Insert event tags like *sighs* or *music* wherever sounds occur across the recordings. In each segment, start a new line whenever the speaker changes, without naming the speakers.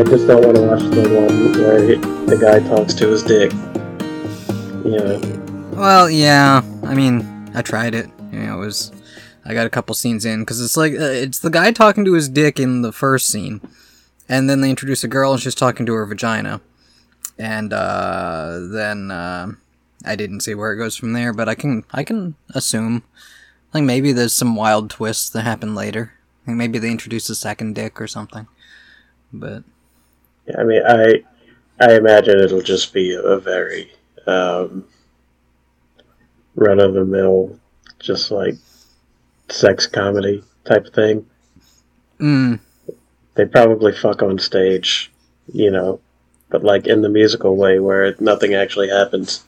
I just don't want to watch the one where he, the guy talks to his dick. Yeah.
Well, yeah. I mean, I tried it. You know, it was. I got a couple scenes in because it's like uh, it's the guy talking to his dick in the first scene, and then they introduce a girl and she's talking to her vagina, and uh, then uh, I didn't see where it goes from there, but I can I can assume, like maybe there's some wild twists that happen later. Like maybe they introduce a second dick or something, but
I mean, I I imagine it'll just be a very um, run of the mill, just like sex comedy type thing.
mm,
They probably fuck on stage, you know, but like in the musical way where nothing actually happens.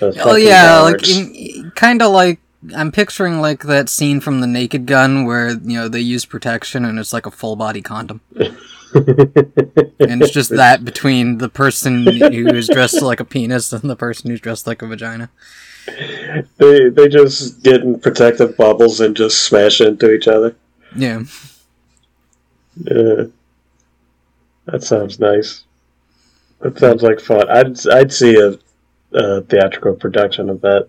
Oh yeah, like kind of like I'm picturing like that scene from The Naked Gun where you know they use protection and it's like a full body condom, *laughs* and it's just that between the person who is dressed like a penis and the person who's dressed like a vagina.
they they just get in protective bubbles and just smash into each other.
Yeah,
Yeah. That sounds nice. That sounds like fun. I'd I'd see a, a theatrical production of that.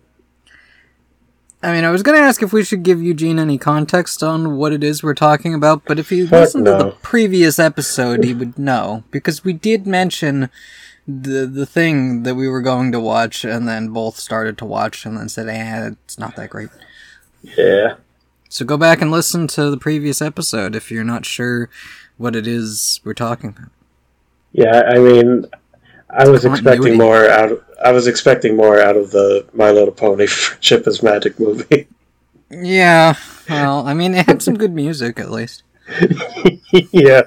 I mean, I was gonna ask if we should give Eugene any context on what it is we're talking about, but if he listened to the previous episode, he would *laughs* know because we did mention the the thing that we were going to watch, and then both started to watch, and then said, "Eh, it's not that great."
Yeah.
So go back and listen to the previous episode if you're not sure what it is we're talking about.
Yeah, I mean, I was
Continuity.
expecting more out. Of, I was expecting more out of the My Little Pony *laughs* Friendship is Magic movie.
Yeah, well, I mean, it had some good music at least. *laughs*
yeah.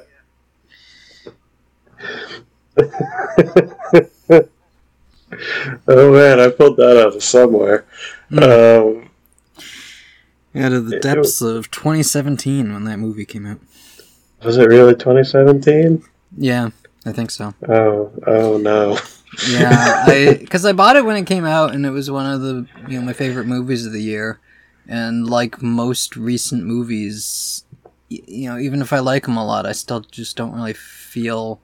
oh man, I pulled that out of somewhere. Um,
Out of the
It-
depths of 2017 when that movie came out.
was it really 2017?
Yeah, I think so.
Oh, oh no.
Yeah, I *laughs* because I bought it when it came out, and it was one of the you know my favorite movies of the year. And like most recent movies, y- you know, even if I like them a lot, I still just don't really feel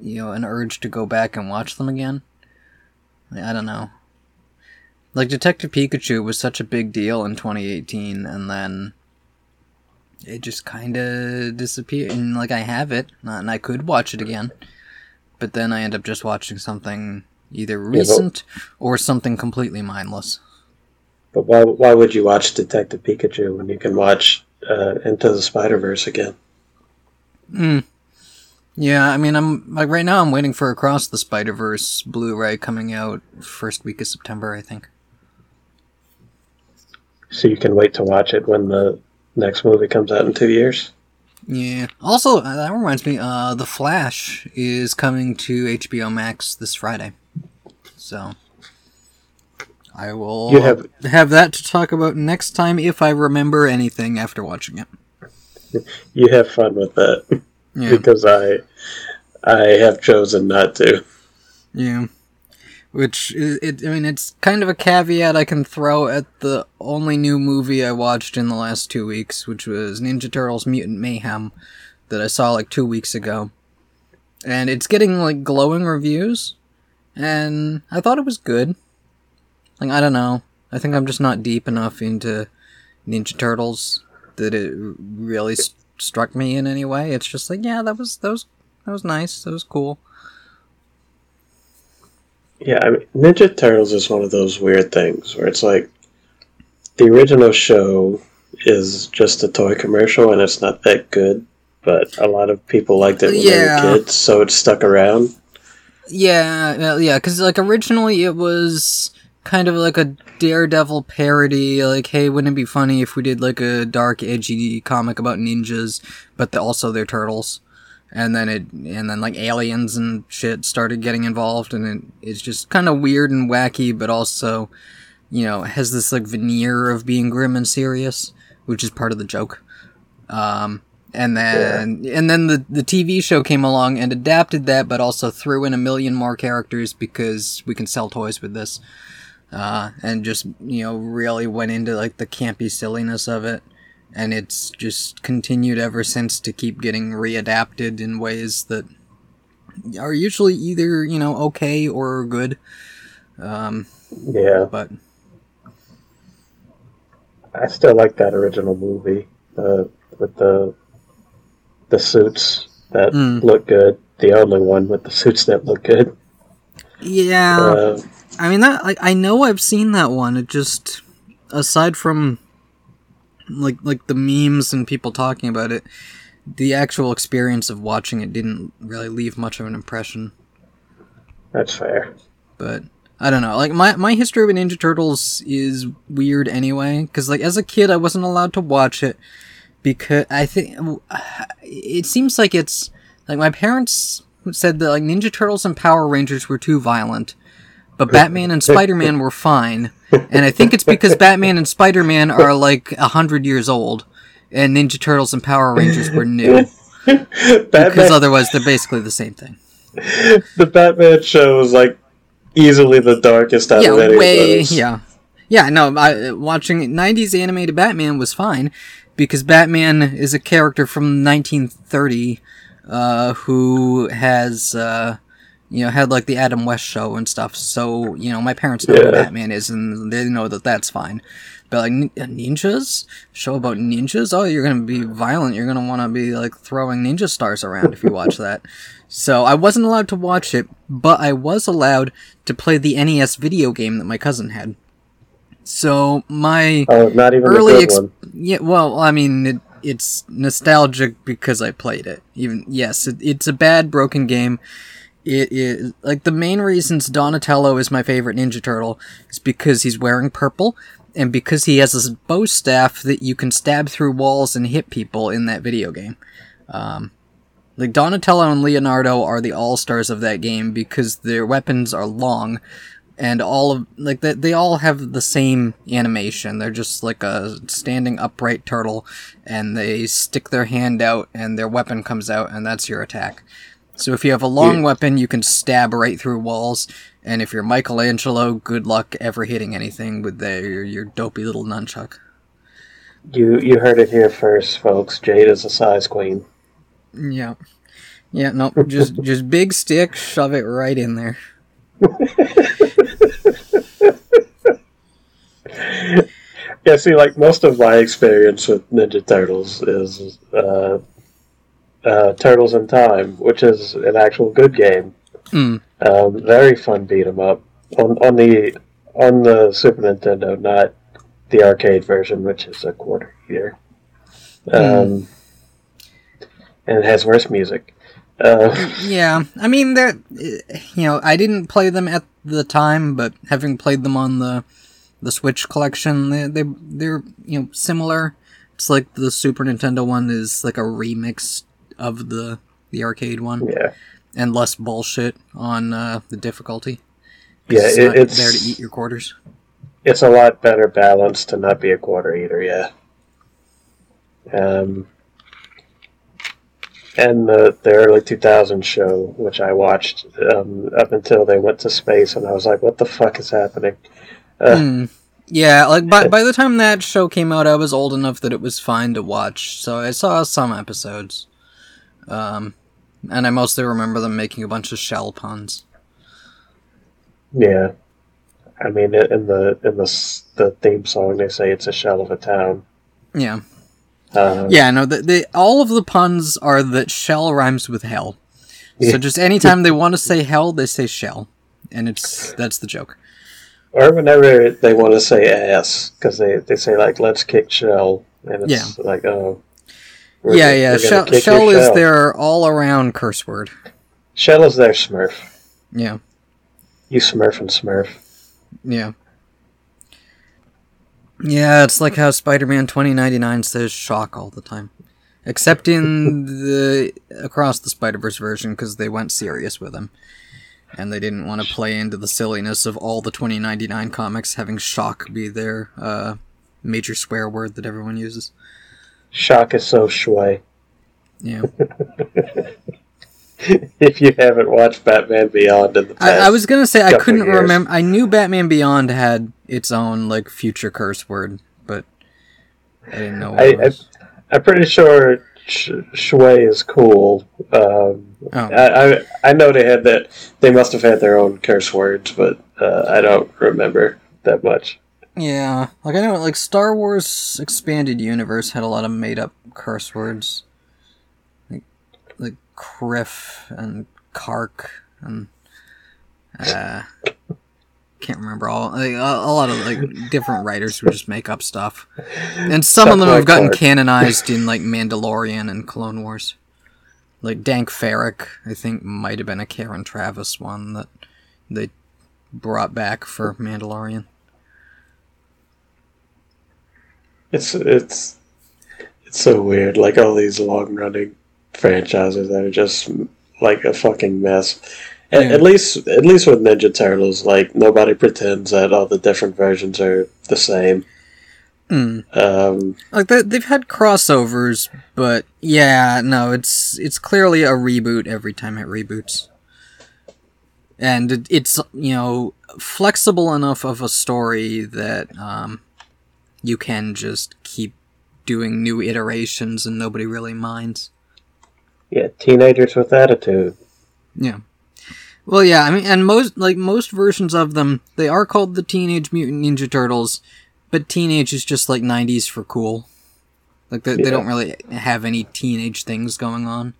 you know an urge to go back and watch them again. I don't know. Like Detective Pikachu was such a big deal in 2018, and then it just kind of disappeared. And like I have it, and I could watch it again but then I end up just watching something either
but-
recent or something completely mindless.
But why, why would you watch Detective Pikachu when you can watch uh, Into the Spider Verse again?
Mm. Yeah, I mean, I'm like right now. I'm waiting for Across the Spider Verse Blu-ray coming out first week of September, I think.
So you can wait to watch it when the next movie comes out in two years?
Yeah. Also, uh, that reminds me. Uh, The Flash is coming to HBO Max this Friday, so I will
You have-
have that to talk about next time if I remember anything after watching it.
You have fun with that
Yeah. *laughs*
because I I have chosen not to.
Yeah. Which i- it I mean it's kind of a caveat I can throw at the only new movie I watched in the last 2 weeks, which was Ninja Turtles Mutant Mayhem that I saw like 2 weeks ago. And it's getting like glowing reviews and I thought it was good. Like I don't know. I think I'm just not deep enough into Ninja Turtles that it really st- struck me in any way. It's just like, yeah, that was that was that was nice. That was cool.
Yeah, I mean, Ninja Turtles is one of those weird things where it's like the original show is just a toy commercial and it's not that good, but a lot of people liked it when
Yeah.
they were kids, so it stuck around.
Yeah, yeah, because like originally it was kind of like a Daredevil parody. Like, hey, wouldn't it be funny if we did like a dark, edgy comic about ninjas, but the, also they're turtles? And then it, and then like aliens and shit started getting involved, and it, it's just kind of weird and wacky, but also, you know, has this like veneer of being grim and serious, which is part of the joke. Um, and then and then the the TV show came along and adapted that, but also threw in a million more characters because we can sell toys with this, uh, and just you know really went into like the campy silliness of it, and it's just continued ever since to keep getting readapted in ways that are usually either you know okay or good. Um,
Yeah,
but
I still like that original movie uh, with the the suits that
Mm.
look good. The only one with the suits that look good.
yeah,
Uh,
I mean that like I know I've seen that one. It just aside from like like the memes and people talking about it, the actual experience of watching it didn't really leave much of an impression.
that's fair.
But I don't know. Like my my history with Ninja Turtles is weird anyway cuz like as a kid I wasn't allowed to watch it because I think *sighs* it seems like it's like my parents said that like Ninja Turtles and Power Rangers were too violent. But Batman and Spider-Man were fine. And I think it's because Batman and Spider-Man are like a hundred years old and Ninja Turtles and Power Rangers were new. Because otherwise they're basically the same thing.
the Batman show was like easily the darkest out
yeah,
of any
way,
of those.
yeah, yeah. No, I, watching '90s animated Batman was fine because Batman is a character from 1930 uh, who has uh, you know had like the Adam West show and stuff. So you know, my parents know who
Yeah.
Batman is, and they know that that's fine. But like uh, ninjas, show about ninjas. Oh, you're gonna be violent. You're gonna want to be like throwing ninja stars around if you watch that. So I wasn't allowed to watch it, but I was allowed to play the NES video game that my cousin had. So my
Oh, not even
early ex- yeah, well, I mean, it, it's nostalgic because I played it. Even yes, it, it's a bad broken game. It is like the main reasons Donatello is my favorite Ninja Turtle is because he's wearing purple and because he has this bow staff that you can stab through walls and hit people in that video game. Um, like Donatello and Leonardo are the all stars of that game because their weapons are long, and all of like they, they all have the same animation. They're just like a standing upright turtle, and they stick their hand out, and their weapon comes out, and that's your attack. So if you have a long
Yeah.
weapon, you can stab right through walls. And if you're Michelangelo, good luck ever hitting anything with the, your, your dopey little nunchuck.
You you heard it here first, folks. Jade is a size queen.
Yeah. Yeah, no, just *laughs* just big stick, shove it right in there. *laughs*
Yeah, see, like most of my experience with Ninja Turtles is uh, uh, Turtles in Time, which is an actual good game.
Mm.
Um, very fun beat 'em up on on the on the Super Nintendo, not the arcade version, which is a quarter eater. Um, and it has worse music. Uh, *laughs*
Yeah, I mean they're you know, I didn't play them at the time, but having played them on the the Switch collection, they they they're, you know, similar. It's like the Super Nintendo one is like a remix of the the arcade one
yeah,
and less bullshit on uh, the difficulty.
yeah,
it's
it, it's
there to eat your quarters.
it's a lot better balanced to not be a quarter eater, yeah. Um, and the, the early 2000s show, which I watched um, up until they went to space, and I was like, what the fuck is happening? Uh,
Hmm. Yeah, like by *laughs* by the time that show came out, I was old enough that it was fine to watch, so I saw some episodes. Um, and I mostly remember them making a bunch of shell puns.
Yeah. I mean, in the in the the theme song, they say it's a shell of a town.
Yeah,
Um,
yeah. No, the, the all of the puns are that shell rhymes with hell.
Yeah.
So just anytime they want to say hell, they say shell, and it's that's the joke.
Or whenever they want to say ass, because they, they say like "let's kick shell," and it's like, oh, we're
yeah,
gonna-
yeah. Shell,
kick
shell is their all around curse word.
shell is their Smurf.
Yeah,
You Smurf and Smurf.
yeah. Yeah, it's like how Spider-Man 2099 says shock all the time. Except in *laughs* the Across the Spider-Verse version because they went serious with him. And they didn't want to play into the silliness of all the 2099 comics having shock be their uh, major swear word that everyone uses.
Shock is so schway.
Yeah. *laughs*
if you haven't watched Batman Beyond in the past,
I, I was gonna say I couldn't remember. I knew Batman Beyond had its own like future curse word, but I didn't know. What
I,
it
I. I'm pretty sure Sh- Shui is cool. Um,
Oh.
I, I I know they had that. They must have had their own curse words, but uh, I don't remember that much.
Yeah, like I know, like Star Wars Expanded Universe had a lot of made up curse words, like like Kriff and Kark and uh, can't remember all like a, a lot of like different writers who just make up stuff, and some of them have gotten
Kark.
canonized in like Mandalorian and Clone Wars. Like Dank Farrik, I think might have been a Karen Traviss one that they brought back for Mandalorian.
It's it's it's so weird. Like all these long running franchises that are just like a fucking mess. At,
Yeah.
at least at least with Ninja Turtles, like nobody pretends that all the different versions are the same.
Mm.
Um,
Like they, they've had crossovers, but yeah, no, it's it's clearly a reboot every time it reboots, and it, it's you know flexible enough of a story that um, you can just keep doing new iterations and nobody really minds.
yeah, teenagers with attitude.
Yeah. Well, yeah, I mean, and most like most versions of them, they are called the Teenage Mutant Ninja Turtles, but teenage is just like '90s for cool. Like they, they don't really have any teenage things going on.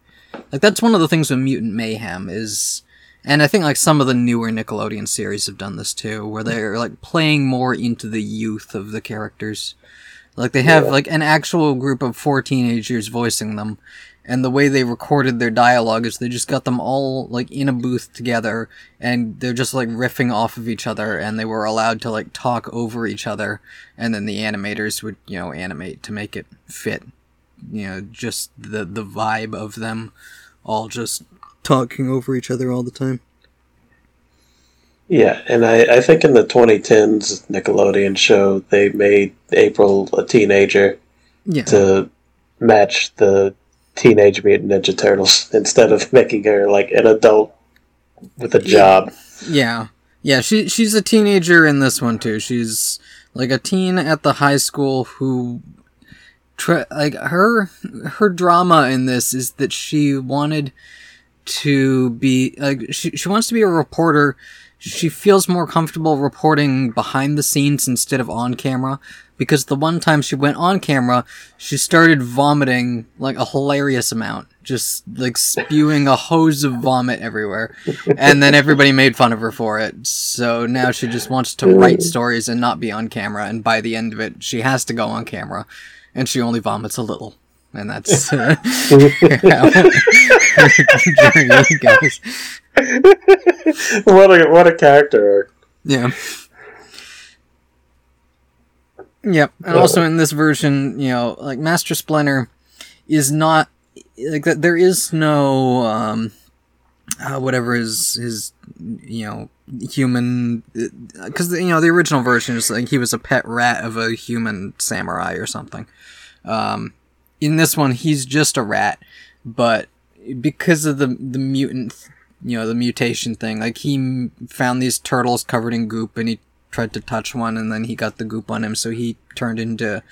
Like that's one of the things with Mutant Mayhem is, and I think like some of the newer Nickelodeon series have done this too, where they're like playing more into the youth of the characters. Like they have
Yeah.
like an actual group of four teenagers voicing them, and the way they recorded their dialogue is they just got them all like in a booth together and they're just like riffing off of each other and they were allowed to like talk over each other and then the animators would you know animate to make it fit you know just the the vibe of them all just talking over each other all the time
Yeah, and I, I think in the 2010s Nickelodeon show they made April a teenager
yeah
to match the Teenage Mutant Ninja Turtles *laughs* instead of making her like an adult with a job.
Yeah. Yeah, she she's a teenager in this one too. She's like a teen at the high school who like her her drama in this is that she wanted to be like she she wants to be a reporter. She feels more comfortable reporting behind the scenes instead of on camera because the one time she went on camera, she started vomiting like a hilarious amount, just like spewing a hose of vomit everywhere. And then everybody made fun of her for it. So now she just wants to write mm. stories and not be on camera. And by the end of it, she has to go on camera, and she only vomits a little. And that's uh, how her journey goes.
what a what a character.
Yeah. Yep. And also in this version, you know, like Master Splinter is not like that. There is no um, uh, whatever his his you know human because you know the original version is like he was a pet rat of a human samurai or something. Um, in this one, he's just a rat, but because of the the mutant, you know, the mutation thing, like he found these turtles covered in goop, and he tried to touch one, and then he got the goop on him, so he turned into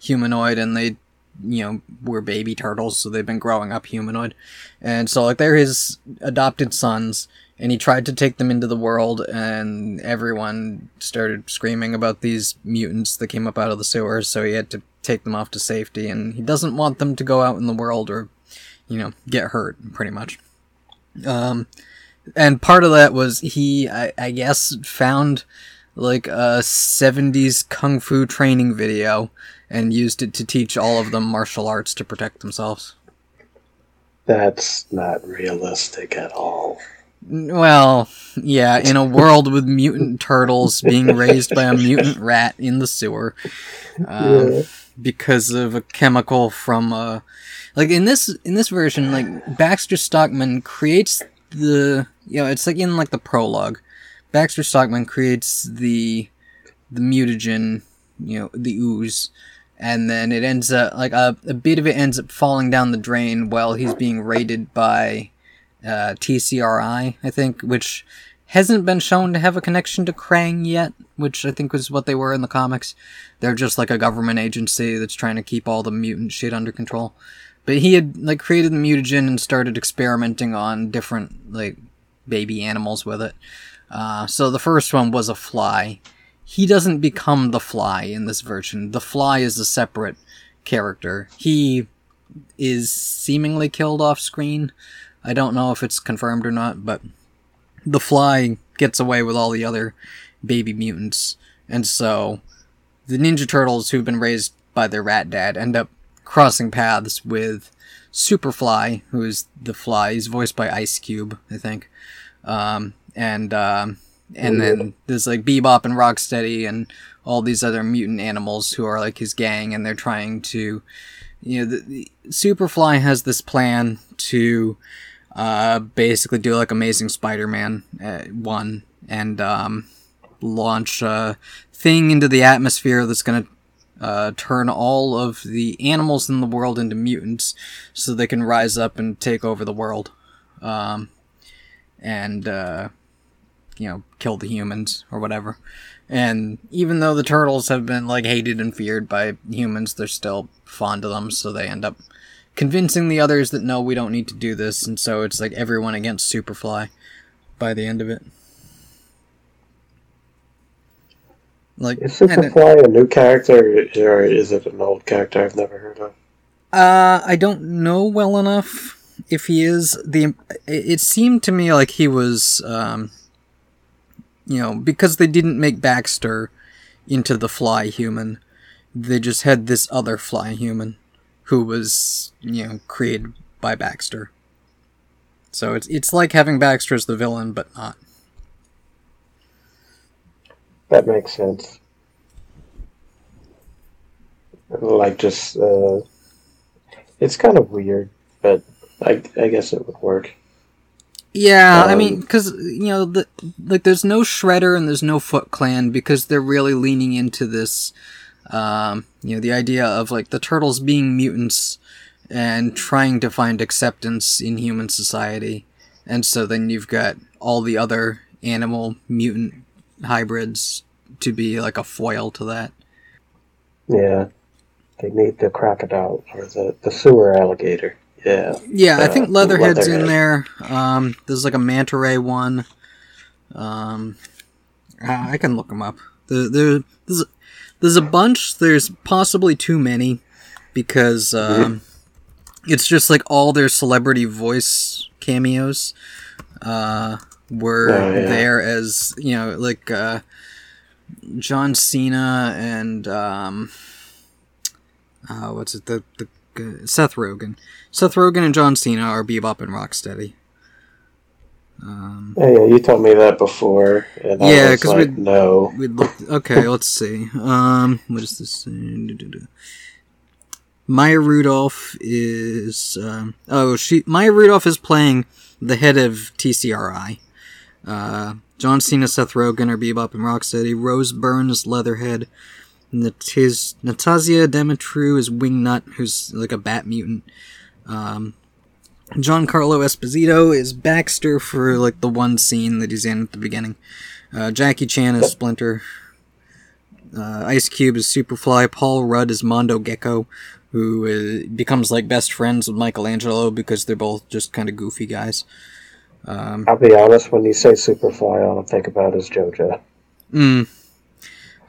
humanoid, and they, you know, were baby turtles, so they've been growing up humanoid, and so like they're his adopted sons. And he tried to take them into the world, and everyone started screaming about these mutants that came up out of the sewers. So he had to take them off to safety, and he doesn't want them to go out in the world or, you know, get hurt, pretty much. Um, and part of that was he, I, I guess, found like a 70s kung fu training video and used it to teach all of them martial arts to protect themselves.
That's not realistic at all.
Well, yeah, in a world with mutant turtles being raised by a mutant rat in the sewer, um,
Yeah.
Because of a chemical from uh, like in this in this version, like Baxter Stockman creates the you know it's like in like the prologue, Baxter Stockman creates the the mutagen, you know, the ooze. And then it ends up like a, a bit of it ends up falling down the drain while he's being raided by uh, TCRI, I think, which hasn't been shown to have a connection to Krang yet, which I think was what they were in the comics. They're just like a government agency that's trying to keep all the mutant shit under control. But he had like created the mutagen and started experimenting on different like baby animals with it. Uh, so the first one was a fly. He doesn't become the fly in this version. The fly is a separate character. He is seemingly killed off screen. I don't know if it's confirmed or not, but the fly gets away with all the other baby mutants. And so the Ninja Turtles, who've been raised by their rat dad, end up crossing paths with Superfly, who is the fly. He's voiced by Ice Cube, I think. Um, and um, and then there's like Bebop and Rocksteady and all these other mutant animals who are like his gang, and they're trying to, you know, the, the Superfly has this plan to uh, basically do like Amazing Spider-Man uh, one and um, launch a thing into the atmosphere that's gonna uh, turn all of the animals in the world into mutants, so they can rise up and take over the world, um, and uh, you know kill the humans or whatever. And even though the turtles have been like hated and feared by humans, they're still fond of them, so they end up convincing the others that no, we don't need to do this, and so it's like everyone against Superfly by the end of it. Like
Is
and it-
Superfly a new character or is it an old character I've never heard of?
Uh, I don't know well enough if he is the. It seemed to me like he was, um, you know, because they didn't make Baxter into the Fly Human, they just had this other Fly Human, who was you know created by Baxter. So it's it's like having Baxter as the villain, but not.
That makes sense. Like just uh it's kind of weird, but I I guess it would work.
Yeah, I
Um,
mean, because you know, the, like, there's no Shredder and there's no Foot Clan because they're really leaning into this, um, you know, the idea of like the turtles being mutants and trying to find acceptance in human society, and so then you've got all the other animal mutant hybrids to be like a foil to that.
Yeah. They need the crocodile or the, the sewer alligator. Yeah.
Yeah, I think Leatherhead's in there. Um, there's like a manta ray one. Um, I can look them up. There, there, there's, there's a bunch. There's possibly too many because um, it's just like all their celebrity voice cameos uh, were
Oh, yeah.
there as you know, like uh, John Cena and um, uh, what's it? The the uh, Seth Rogen. Seth Rogen and John Cena are Bebop and Rocksteady. Um,
yeah, you told me that before, and
Yeah,
was
'cause
like,
we-
no.
we looked. Okay, let's see. Um, what is this? Maya Rudolph is. Um, oh, she. Maya Rudolph is playing the head of TCRI. Uh, John Cena, Seth Rogen are Bebop and Rocksteady. Rose Byrne is Leatherhead. Natiz, Natasia Demetriou is Wingnut, who's like a bat mutant. Um, Giancarlo Esposito is Baxter for like the one scene that he's in at the beginning. Uh, Jackie Chan is Splinter. Uh, Ice Cube is Superfly. Paul Rudd is Mondo Gecko, who uh, becomes like best friends with Michelangelo because they're both just kind of goofy guys. Um,
I'll be honest, when you say Superfly, all I think about is JoJo.
mm.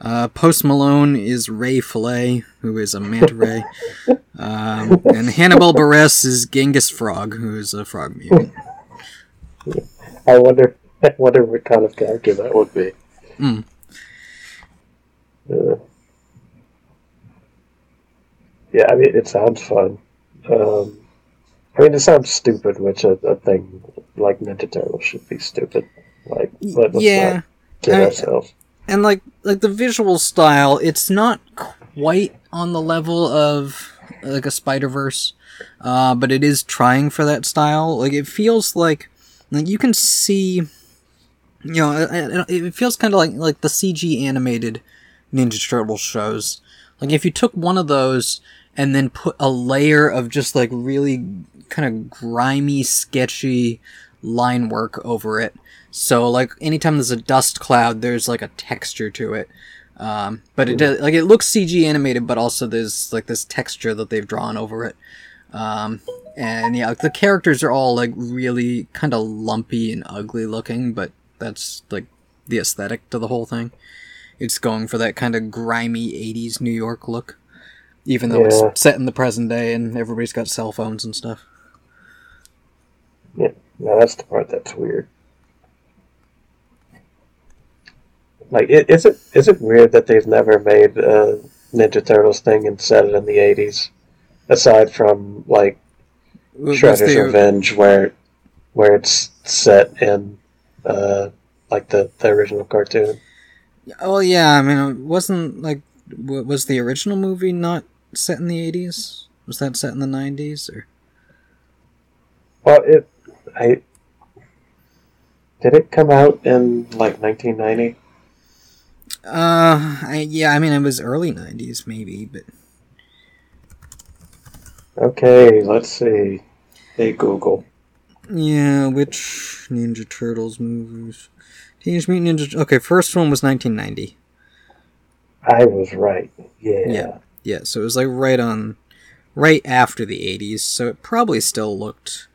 Uh, Post Malone is Ray Fillet, who is a manta ray. um, and Hannibal Buress is Genghis Frog, who is a frog mutant.
I wonder, I wonder what kind of character that would be.
Hmm.
Uh, yeah, I mean, it sounds fun. Um, I mean, it sounds stupid, which a, a thing like Ninja Turtles should be stupid. Like, let, let's
yeah.
not kid
I-
ourselves.
And like like the visual style it's not quite on the level of like a spider verse uh, but it is trying for that style. Like it feels like like you can see you know it, it feels kind of like like the cg animated ninja turtle shows. Like if you took one of those and then put a layer of just like really kind of grimy sketchy line work over it. So like anytime there's a dust cloud, there's like a texture to it. Um, but it does, like it looks CG animated, but also there's like this texture that they've drawn over it. Um, and yeah, like, the characters are all like really kind of lumpy and ugly looking, but that's like the aesthetic to the whole thing. It's going for that kind of grimy 80s New York look, even though
Yeah.
it's set in the present day and everybody's got cell phones and stuff.
Yeah, no, that's the part that's weird. Like, is it is it weird that they've never made a Ninja Turtles thing and set it in the '80s, aside from like Shredder's
there-
Revenge, where where it's set in uh, like the the original cartoon?
Oh yeah, I mean, it wasn't like was the original movie not set in the eighties? Was that set in the nineties or?
Well, it I did it come out in like 1990?
Uh, I, yeah, I mean, it was early nineties maybe, but
Okay, let's see. Hey Google.
yeah, which Ninja Turtles movies? Teenage Mutant Ninja. Okay, first one was nineteen ninety.
I was right. Yeah.
Yeah. Yeah, so it was like right on, right after the eighties. So it probably still looked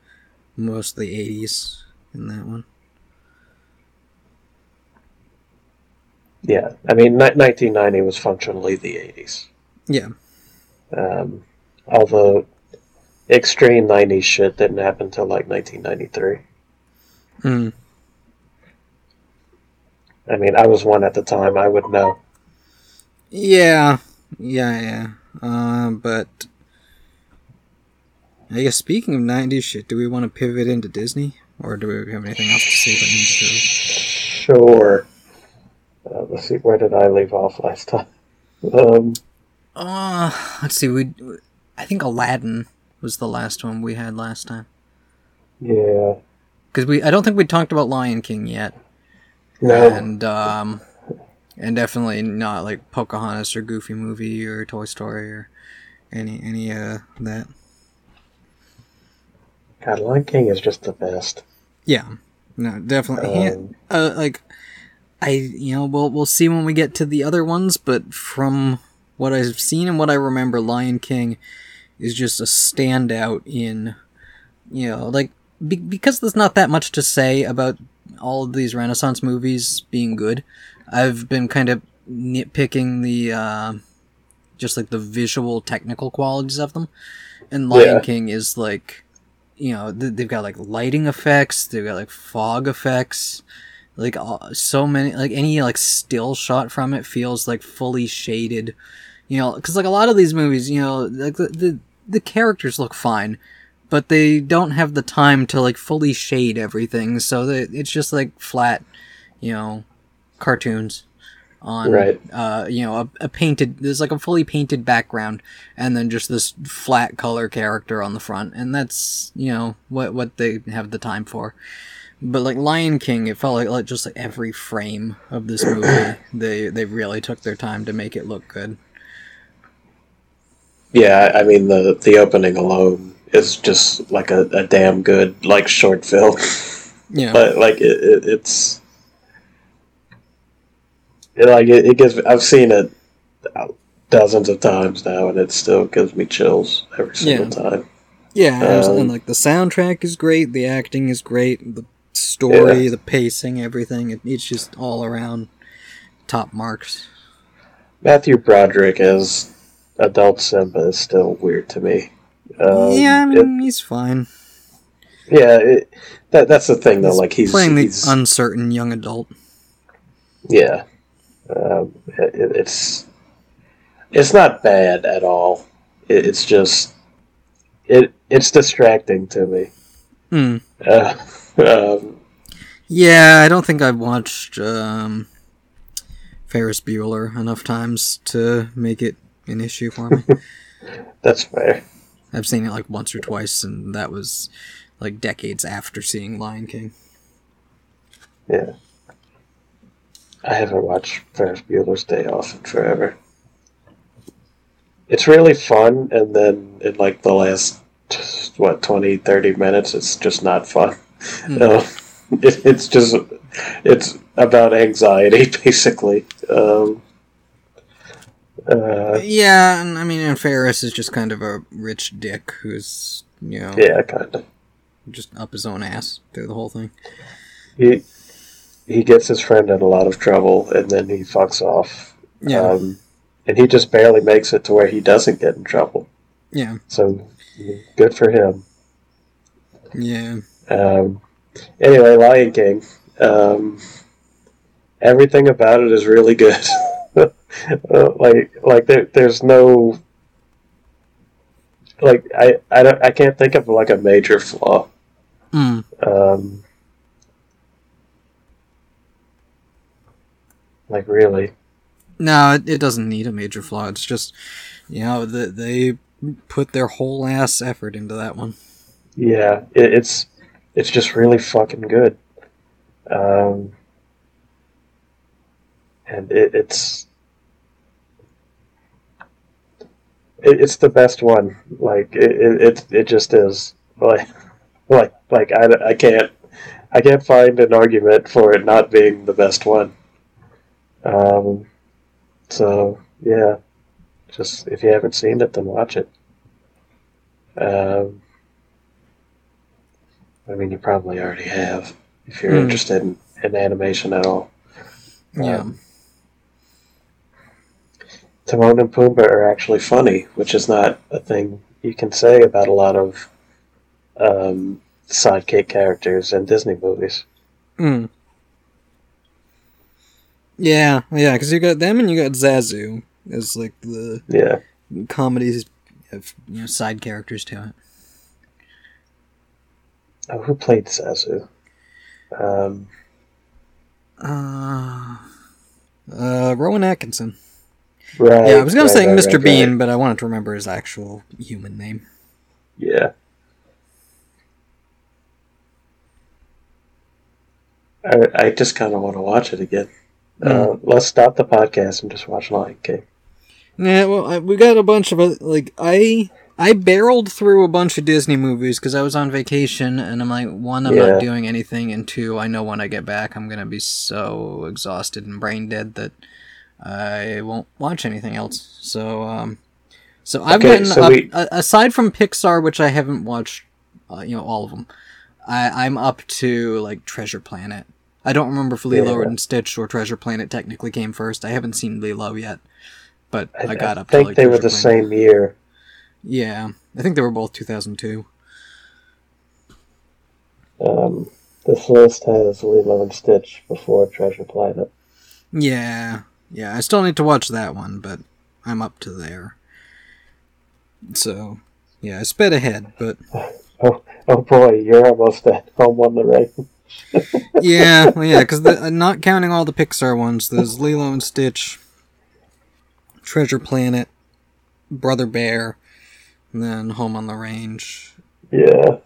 most of the eighties in that one.
Yeah, I mean, ni- 1990 was functionally the 80s.
Yeah.
Um, although extreme 90s shit didn't happen until like 1993.
Mm.
I mean, I was one at the time. I would know.
Yeah, yeah, yeah. Uh, but I guess speaking of '90s shit, do we want to pivot into Disney, or do we have anything else to say about Ninja Turtles?
Sure. Uh, let's see, where did I leave off last time? *laughs* Um,
Uh, let's see. We, I think Aladdin was the last one we had last time
yeah.
because we. I don't think we talked about Lion King yet,
No.
and um, and definitely not like Pocahontas or Goofy Movie or Toy Story or any any uh that.
God, Lion King is just the best.
Yeah, no, definitely.
Um,
uh, like I you know we'll we'll see when we get to the other ones, but from what I've seen and what I remember, Lion King is just a standout in you know like be- because there's not that much to say about all of these Renaissance movies being good. I've been kind of nitpicking the uh, just like the visual technical qualities of them, and Lion
Yeah.
King is like you know th- they've got like lighting effects they've got like fog effects like so many like any like still shot from it feels like fully shaded you know because like a lot of these movies you know like the, the the characters look fine but they don't have the time to like fully shade everything so that it's just like flat you know cartoons on
Right.
uh you know a, a painted there's like a fully painted background and then just this flat color character on the front and that's you know what what they have the time for but like lion king it felt like, like just like every frame of this movie *clears throat* they they really took their time to make it look good
Yeah, I mean the the opening alone is just like a, a damn good like short film.
yeah *laughs*
but like it, it it's it, like it, it gives me, I've seen it dozens of times now, and it still gives me chills every single time.
yeah and,
um,
and like the soundtrack is great the acting is great the story
Yeah.
the pacing everything it, it's just all around top marks
Matthew Broderick as adult Simba is still weird to me. Um,
yeah i
it-
mean he's fine
yeah, it, that that's the thing though.
He's
like he's
playing the
he's
uncertain young adult
yeah, um, it, it's it's not bad at all. It, it's just it it's distracting to me.
Hmm.
Uh, *laughs* um,
Yeah, I don't think I've watched um, Ferris Bueller enough times to make it an issue for me. *laughs*
that's fair.
I've seen it like once or twice, and that was like decades after seeing Lion King.
Yeah. I haven't watched Ferris Bueller's Day Off in forever. It's really fun, and then in like the last, what, 20, 30 minutes, it's just not fun.
Mm. *laughs*
It, it's just it's about anxiety *laughs* basically. Um, uh,
Yeah, and I mean, and Ferris is just kind of a rich dick who's, you know,
yeah, kind of.
just up his own ass through the whole thing.
He he gets his friend in a lot of trouble, and then he fucks off.
Yeah,
Um, and he just barely makes it to where he doesn't get in trouble.
yeah,
So good for him.
yeah.
Um, anyway, Lion King. Um, everything about it is really good. *laughs* Uh, like, like there, there's no, like I, I don't, I can't think of like a major flaw.
Mm.
Um, like really,
No, it, it doesn't need a major flaw. It's just, you know, the, they put their whole ass effort into that one.
yeah, it, it's, it's just really fucking good. Um, and it, it's it, it's the best one. Like it, it, it, it just is. Like, *laughs* like, like I, I can't, I can't find an argument for it not being the best one. Um, so yeah, just if you haven't seen it, then watch it. Um, I mean, you probably already have if you're
Hmm.
interested in, in animation at all.
Yeah.
Um, Timon and Pumbaa are actually funny, which is not a thing you can say about a lot of um, sidekick characters in Disney movies.
Mm. Yeah, yeah, because you got them and you got Zazu as like the
Yeah,
comedies of you know side characters to it.
oh, who played Zazu? Um,
Uh, uh, Rowan Atkinson.
right.
yeah, I was gonna
right,
say
right,
Mr.
right,
Bean, but I wanted to remember his actual human name.
Yeah. I, I just kind of want to watch it again. Uh, let's stop the podcast and just watch Lion King.
Yeah, well, I, we got a bunch of uh, like I I barreled through a bunch of Disney movies because I was on vacation, and I'm like, one, I'm
Yeah.
not doing anything, and two, I know when I get back, I'm gonna be so exhausted and brain dead that I won't watch anything else. So, um, so I've
Okay,
gotten
so
up,
we-
aside from Pixar, which I haven't watched, uh, you know, all of them. I, I'm up to like Treasure Planet. I don't remember if Lilo
Yeah.
and Stitch or Treasure Planet technically came first. I haven't seen Lilo yet, but I,
I,
got
I
up.
think
to, like,
they were the
Planet.
same year.
Yeah, I think they were both 2002.
Um, this list has Lilo and Stitch before Treasure Planet.
Yeah, yeah. I still need to watch that one, but I'm up to there. So, yeah, I sped ahead, but *laughs*
Oh, oh boy, you're almost at home on the right.
Yeah, yeah, because uh, not counting all the Pixar ones, there's Lilo and Stitch, Treasure Planet, Brother Bear, and then Home on the Range.
Yeah.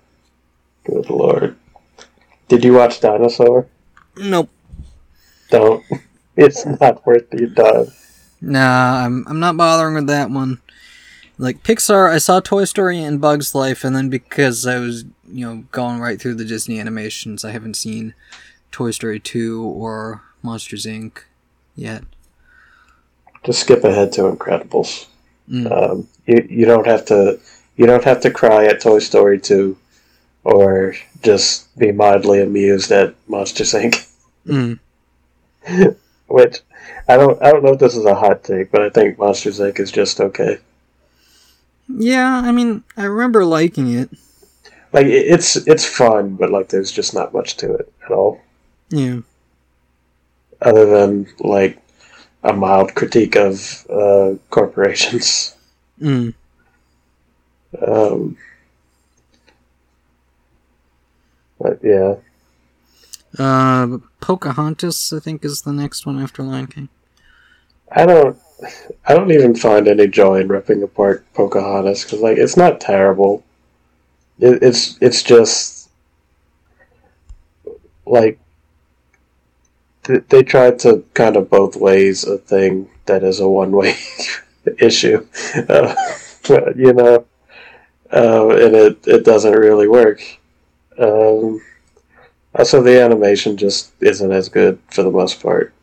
Good lord. Did you watch Dinosaur?
Nope.
Don't. *laughs* It's not worth your time.
Nah, I'm I'm not bothering with that one. Like Pixar, I saw Toy Story and Bugs Life, and then because I was you know going right through the Disney animations, I haven't seen Toy Story two or Monsters Inc. yet.
Just skip ahead to Incredibles.
Mm.
Um, you you don't have to you don't have to cry at Toy Story two, or just be mildly amused at Monsters Inc. *laughs*
Mm.
Which I don't I don't know if this is a hot take, but I think Monsters Inc. is just okay.
Yeah, I mean, I remember liking it.
Like it's it's fun, but like there's just not much to it at all,
Yeah.
other than like a mild critique of uh, corporations.
Mm.
Um, but yeah,
Uh, Pocahontas, I think, is the next one after Lion King.
I don't I don't even find any joy in ripping apart Pocahontas because like it's not terrible. It, it's it's just like th- they tried to kind of both ways a thing that is a one way *laughs* issue, uh, you know, uh, and it it doesn't really work. Um, Also, the animation just isn't as good for the most part.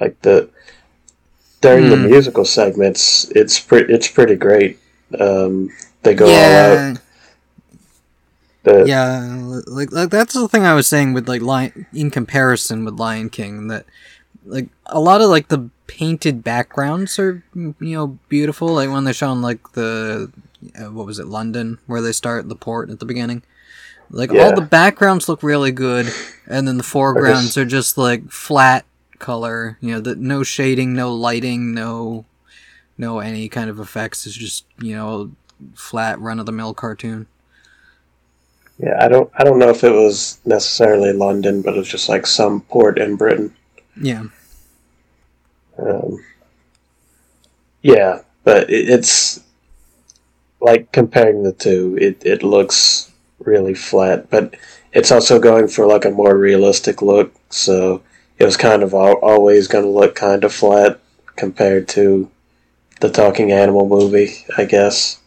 Like the during the
Hmm.
musical segments, it's pretty it's pretty great. Um, they go all
yeah,
out. The,
yeah, like like that's the thing I was saying with like Lion in comparison with Lion King that like a lot of like the painted backgrounds are you know beautiful like when they're showing like the uh, what was it London where they start the port at the beginning like all the backgrounds look really good and then the foregrounds are just like flat color you know that no shading no lighting no no any kind of effects. It's just you know flat run of the mill cartoon.
Yeah, I don't I don't know if it was necessarily London, but it was just like some port in Britain.
yeah.
Um, yeah, but it, it's like comparing the two, it, it looks really flat, but it's also going for like a more realistic look, so it was kind of al- always going to look kind of flat compared to the Talking Animal movie, I guess.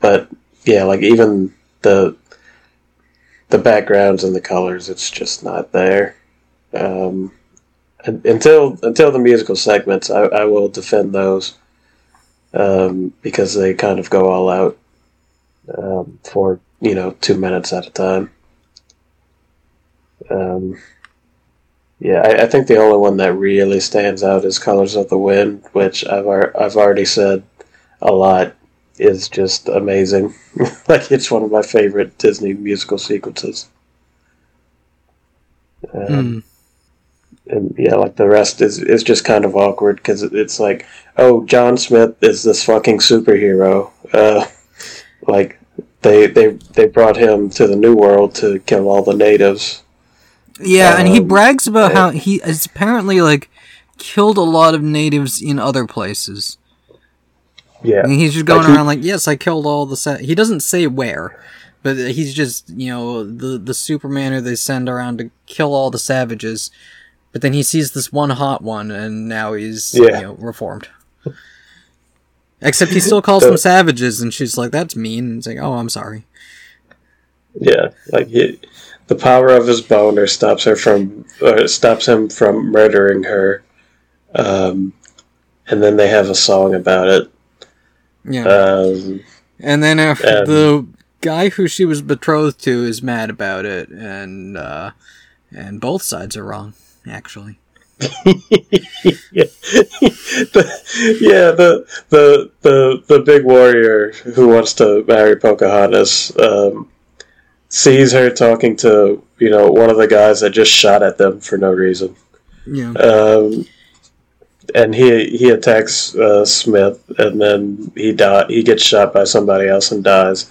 But yeah, like even the the backgrounds and the colors, it's just not there. Um, un- until until the musical segments, I, I will defend those um, because they kind of go all out um, for you know two minutes at a time. Um, yeah, I, I think the only one that really stands out is "Colors of the Wind," which I've ar- I've already said a lot is just amazing. *laughs* like it's one of my favorite Disney musical sequences. Um,
Hmm.
and yeah, like the rest is is just kind of awkward because it's like, oh, John Smith is this fucking superhero. Uh, *laughs* like they they they brought him to the New World to kill all the natives.
Yeah, and he
Um,
brags about
yeah.
how he has apparently like killed a lot of natives in other places.
Yeah,
And he's just going
Like
around like, "Yes, I killed all the." Sa-. He doesn't say where, but he's just you know the the Superman who they send around to kill all the savages. But then he sees this one hot one, and now he's
Yeah.
you know reformed. *laughs* Except he still calls
The-
them savages, and she's like, "That's mean." And it's like, "Oh, I'm sorry."
yeah, like he, the power of his boner stops her from or stops him from murdering her. Um, and then they have a song about it.
Yeah.
Um,
And then if
Um,
the guy who she was betrothed to is mad about it, and uh, and both sides are wrong, actually. *laughs*
yeah, the, yeah, the the the the big warrior who wants to marry Pocahontas um, sees her talking to you know one of the guys that just shot at them for no reason,
Yeah.
um, and he he attacks uh, Smith, and then he die he gets shot by somebody else and dies.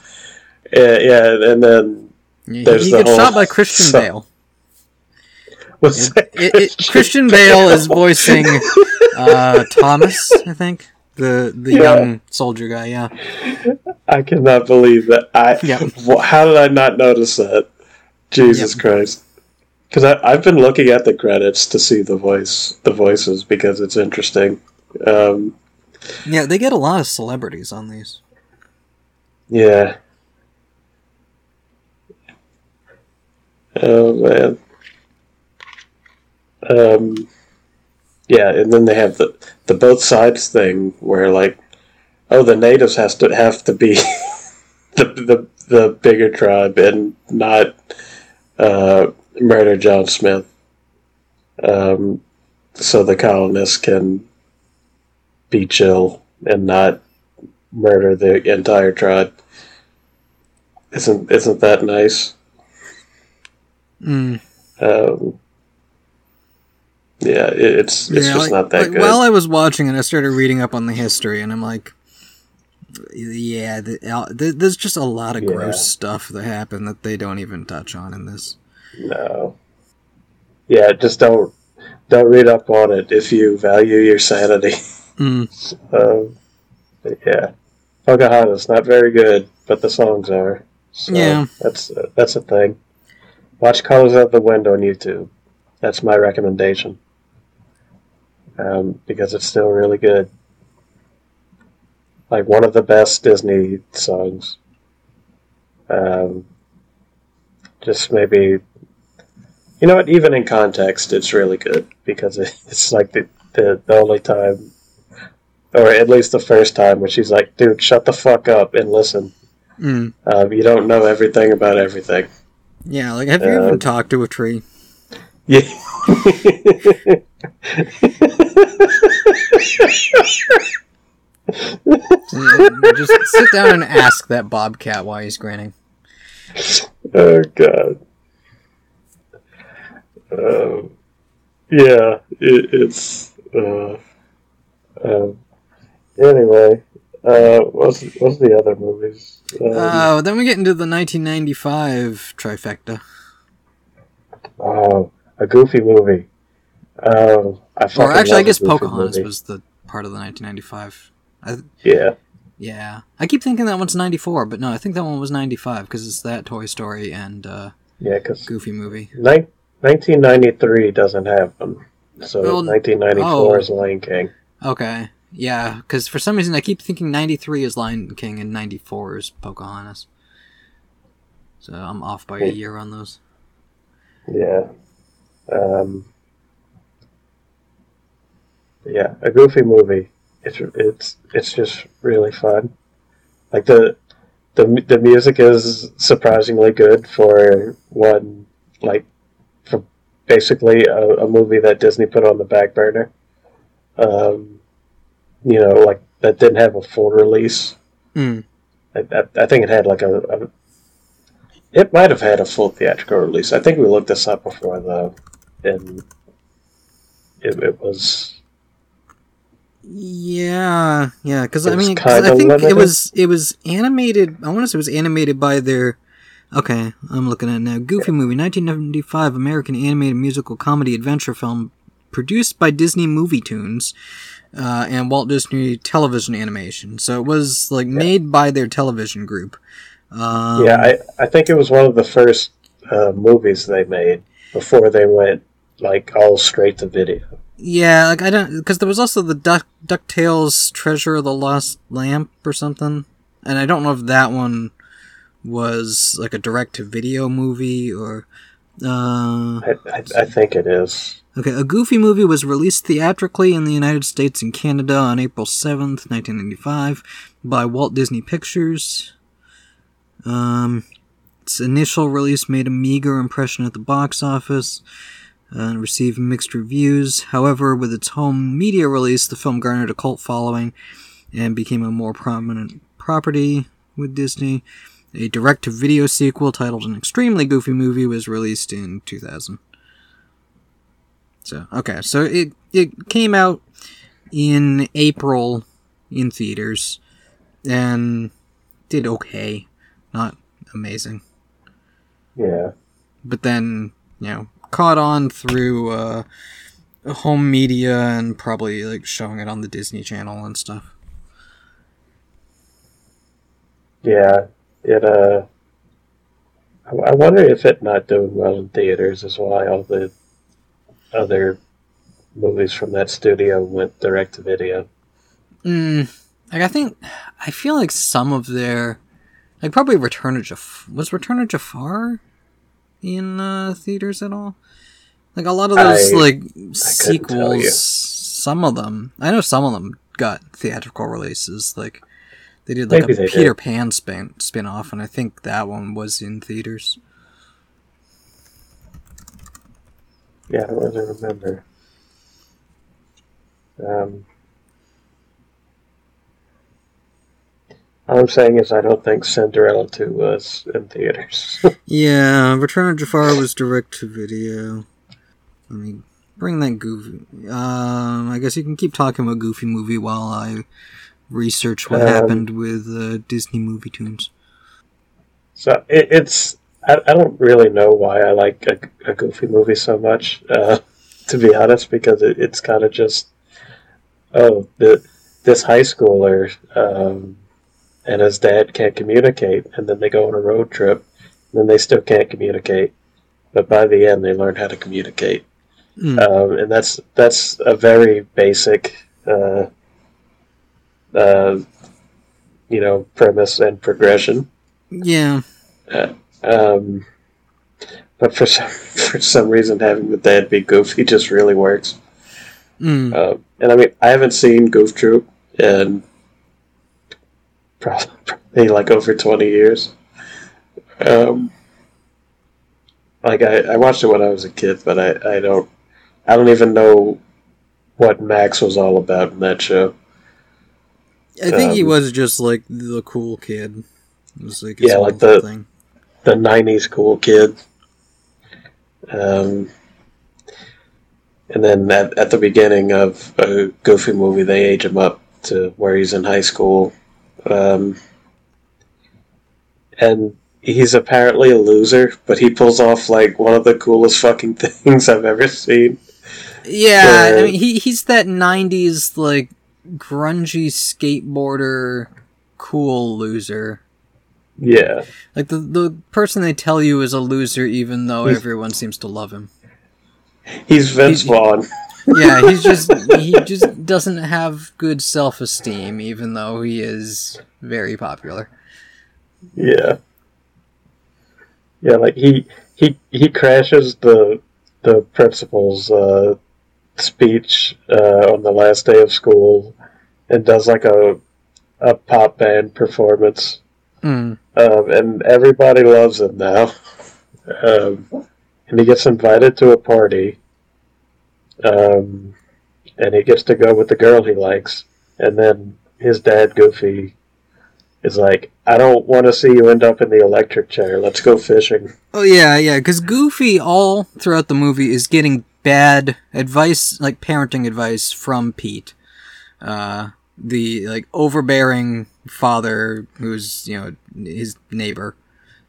Yeah, yeah, and then
Yeah,
There's
he
the
gets
whole-
shot by Christian
so-
Bale. *laughs*
what's
It, it, it, Christian Bale is voicing uh, Thomas, I think, the the
Yeah.
young soldier guy. Yeah.
I cannot believe that. I
Yeah. *laughs*
how did I not notice that? Jesus
Yep.
Christ! Because I've been looking at the credits to see the voice, the voices, because it's interesting. Um,
Yeah, they get a lot of celebrities on these.
yeah. Oh man. Um, yeah, and then they have the the both sides thing where like, oh, the natives has to have to be *laughs* the the the bigger tribe and not uh, murder John Smith, um, so the colonists can be chill and not murder the entire tribe. Isn't isn't that nice?
Mm.
Um, yeah, it, it's it's
Yeah,
just
like-
not that
like,
good.
While I was watching it, I started reading up on the history, and I'm like, yeah, the, uh, there's just a lot of
Yeah.
gross stuff that happened that they don't even touch on in this.
no. Yeah, just don't don't read up on it if you value your sanity.
Mm. *laughs*
Um, yeah, Pocahontas not very good, but the songs are. So
Yeah.
that's that's a thing. Watch Colors Out the Wind on YouTube. That's my recommendation. Um, because it's still really good. Like one of the best Disney songs. Um, just maybe You know what? Even in context, it's really good because *laughs* it's like the, the, the only time, or at least the first time, when she's like, dude, shut the fuck up and listen.
Mm.
Um, you don't know everything about everything.
Yeah, like have you
Um,
even talked to a tree?
Yeah. *laughs* *laughs*
Just sit down and ask that bobcat why he's grinning.
oh god. Um, yeah, it, it's. Uh, um, anyway, uh, what's what's the other movies? Um,
Uh, then we get into the 1995 trifecta.
oh, a Goofy movie. Um, I
Or actually, I guess Pocahontas
movie.
was the part of the 1995. I,
Yeah,
yeah, I keep thinking that one's 94, but no, I think that one was 95 because it's that Toy Story and uh,
yeah, because
Goofy movie.
1993 doesn't have them, so
Well,
1994
oh.
is Lion King.
Okay, yeah, because for some reason I keep thinking 93 is Lion King and 94 is Pocahontas. So I'm off by a
Hmm.
year on those.
Yeah. Um, yeah, a goofy movie. It's it's it's just really fun. Like the the the music is surprisingly good for one like for basically a, a movie that Disney put on the back burner. Um, you know, like that didn't have a full release.
Mm.
I, I, I think it had like a, a. It might have had a full theatrical release. I think we looked this up before though, and it, it was.
Yeah, yeah, because I mean, I think it was it was animated. I want to say it was animated by their. Okay, I'm looking at it now. Goofy movie, 1995 American animated musical comedy adventure film, produced by Disney MovieToons, uh, and Walt Disney Television Animation. So it was like made by their television group. Um,
yeah, I I think it was one of the first uh, movies they made before they went like all straight to video.
Yeah, like I don't because there was also the Duck Ducktales Treasure of the Lost Lamp or something, and I don't know if that one was like a direct to video movie or. Uh,
I, I, I think it is.
okay, a Goofy movie was released theatrically in the United States and Canada on April seventh, nineteen ninety five, by Walt Disney Pictures. Um, its initial release made a meager impression at the box office and received mixed reviews. However, with its home media release, the film garnered a cult following and became a more prominent property with Disney. A direct to video sequel titled An Extremely Goofy Movie was released in 2000. So, okay, so it, it came out in April in theaters and did okay. Not amazing
Yeah.
but then you know caught on through uh, home media and probably like showing it on the Disney Channel and stuff.
Yeah, it. Uh, I, I wonder if it not doing well in theaters is why all the other movies from that studio went direct to video.
Mm, like I think I feel like some of their like probably Return of Jaf- was Return of Jafar in uh, theaters at all. Like a lot of those
I-
like sequels, some of them I know some of them got theatrical releases. Like they did like
Maybe
a Peter
did.
Pan spin spin off, and I think that one was in theaters.
Yeah, I don't remember. Um, all I'm saying is I don't think Cinderella 2 was in theaters. *laughs*
Yeah, Return of Jafar was direct to video. Let me bring that goofy. Um, I guess you can keep talking about Goofy movie while I research what
Um,
happened with uh, Disney MovieToons.
so it, it's. I, I don't really know why I like a, a goofy movie so much, uh, *laughs* to be honest, because it, it's kind of just. Oh, the, this high schooler um, and his dad can't communicate, and then they go on a road trip, and then they still can't communicate. But by the end, they learn how to communicate.
Mm.
um, and that's that's a very basic, uh, uh, you know, premise and progression.
Yeah,
Um, but for some *laughs* for some reason, having the dad be Goofy just really works.
Mm.
Uh, and I mean, I haven't seen Goof Troop in probably *laughs* like over twenty years. Um, like I, I watched it when I was a kid, but I, I don't I don't even know what Max was all about in that show.
I think he
um,
was just like the cool kid. It was like
Yeah, like the-
thing.
the '90s cool kid. Um, and then at, at the beginning of a Goofy movie, they age him up to where he's in high school, um, and he's apparently a loser, but he pulls off like one of the coolest fucking *laughs* things I've ever seen.
Yeah, I mean he he's that '90s like grungy skateboarder, cool loser.
Yeah,
Like the the person they tell you is a loser, even though
He's-
everyone seems to love him.
he's Vince
He-
Vaughn.
Yeah, he's just he just doesn't have good self esteem, even though he is very popular.
Yeah. Yeah, like he he he crashes the the principal's uh, speech uh, on the last day of school and does like a a pop band performance,
Mm.
um, and everybody loves him now. *laughs* Um, and he gets invited to a party, um, and he gets to go with the girl he likes, and then his dad Goofy is like, I don't want to see you end up in the electric chair. Let's go fishing.
Oh yeah, yeah, because Goofy all throughout the movie is getting bad advice, like parenting advice from Pete, uh, the like overbearing father who's you know his neighbor.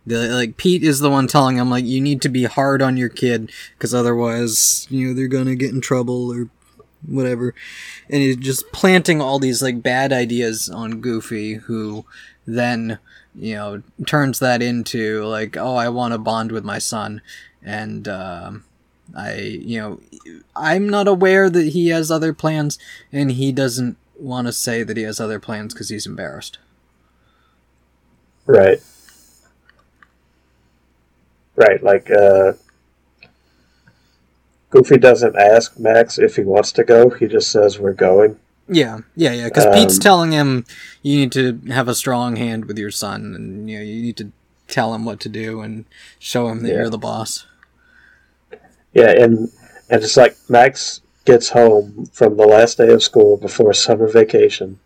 Like Pete is the one telling him like you need to be hard on your kid because otherwise you know they're gonna get in trouble or whatever, and he's just planting all these like bad ideas on Goofy who then you know turns that into like oh i want to bond with my son. And um, i you know i'm not aware that he has other plans and he doesn't want to say that he has other plans because he's embarrassed.
Right. Right, like uh Goofy doesn't ask Max if he wants to go. He just says we're going.
yeah yeah yeah because pete's
Um,
telling him you need to have a strong hand with your son and you know you need to tell him what to do and show him that
Yeah.
you're the boss
Yeah, and and it's like Max gets home from the last day of school before summer vacation.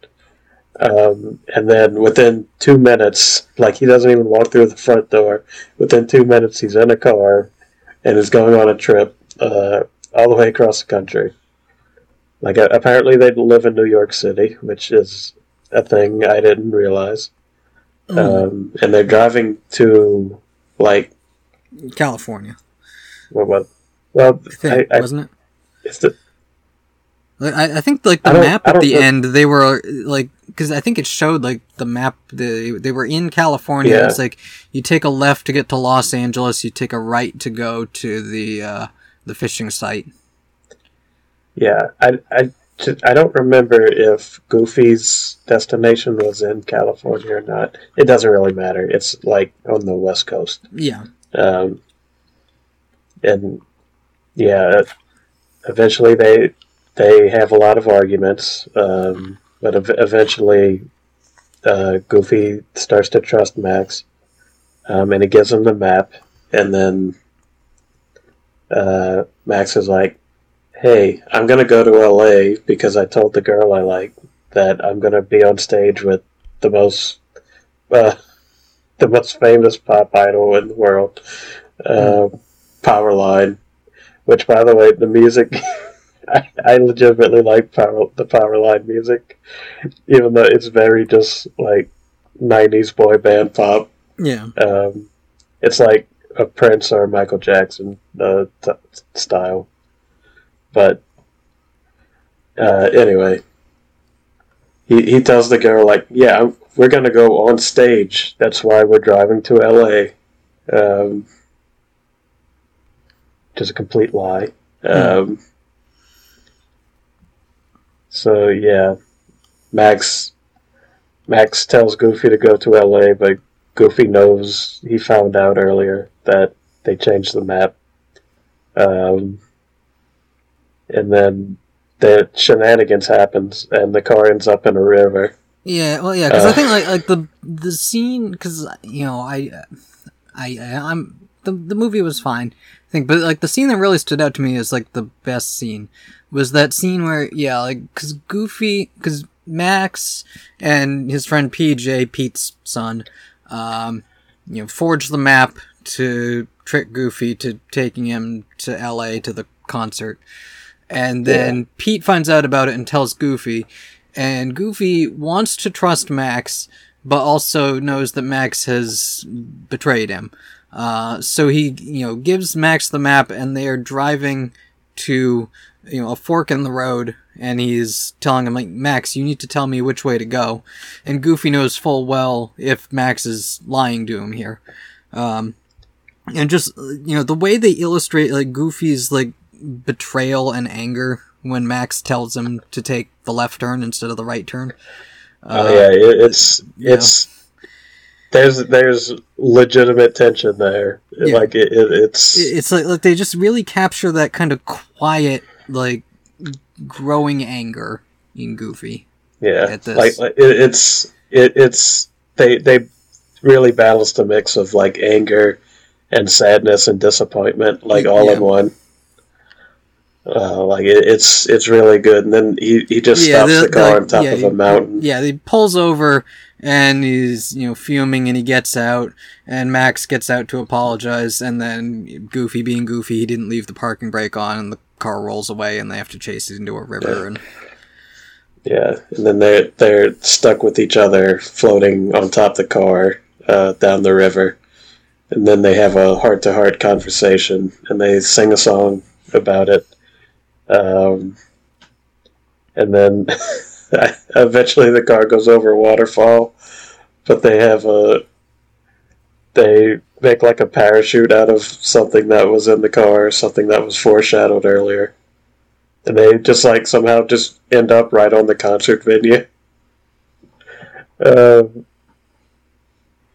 Um, and then within two minutes, like he doesn't even walk through the front door. Within two minutes, he's in a car and is going on a trip uh, all the way across the country. Like uh, apparently they live in New York City, which is a thing I didn't realize. Um, and they're driving to like
california
what? what well,
i think
I, I,
wasn't it
it's the,
I, I think like the map at the
know-
end they were like because I think it showed like the map they they were in California.
Yeah.
It's like you take a left to get to Los Angeles, you take a right to go to the uh, the fishing site.
Yeah, I, I, I don't remember if Goofy's destination was in California or not. It doesn't really matter. It's like on the West Coast.
Yeah,
Um, and yeah, eventually they they have a lot of arguments, um, but ev- eventually uh, Goofy starts to trust Max, um, and he gives him the map, and then uh, Max is like, "Hey, I'm gonna go to L.A. because I told the girl I like that I'm gonna be on stage with the most." Uh, *laughs* the most famous pop idol in the world, uh, Powerline. Which, by the way, the music, *laughs* I, I legitimately like power, the Powerline music, even though it's very just like '90s boy band pop.
yeah.
Um, it's like a Prince or Michael Jackson uh, t- style. But uh, anyway, he he tells the girl like, "Yeah, I'm, we're gonna go on stage. That's why we're driving to L.A." Um, is a complete lie. Um, so yeah, Max Max tells Goofy to go to L.A., but Goofy knows he found out earlier that they changed the map, um, and then the shenanigans happens, and the car ends up in a river.
Yeah, well, yeah, because
Uh.
I think like like the the scene because you know I I I'm the the movie was fine. I think, but like the scene that really stood out to me is like the best scene was that scene where yeah like because Goofy because Max and his friend PJ Pete's son um you know forged the map to trick Goofy to taking him to L.A. to the concert. And then Pete finds out about it and tells Goofy, and Goofy wants to trust Max, but also knows that Max has betrayed him. Uh, so he, you know, gives Max the map, and they are driving to, you know, a fork in the road, and he's telling him like, Max, you need to tell me which way to go. And Goofy knows full well if Max is lying to him here. Um, and just you know the way they illustrate like Goofy's like betrayal and anger when Max tells him to take the left turn instead of the right turn. Uh,
oh yeah, it, it's
yeah.
it's there's there's legitimate tension there.
Yeah.
Like it, it, it's
it's like like they just really capture that kind of quiet like growing anger in Goofy.
yeah, like, like it, it's it, it's they they really balanced a mix of like anger and sadness and disappointment, like all
Yeah.
in one. Uh, like it, it's it's really good, and then he, he just stops
the-
the, car
like,
on top
yeah,
of a mountain.
Yeah, he pulls over and he's, you know, fuming and he gets out. And Max gets out to apologize. And then Goofy being Goofy, he didn't leave the parking brake on and the car rolls away and they have to chase it into a river and
Yeah, and then they're they're stuck with each other, floating on top of the car uh, down the river, and then they have a heart to heart conversation, and they sing a song about it, um, and then *laughs* eventually the car goes over a waterfall, but they have a they make like a parachute out of something that was in the car, something that was foreshadowed earlier and they just like somehow just end up right on the concert venue. Um,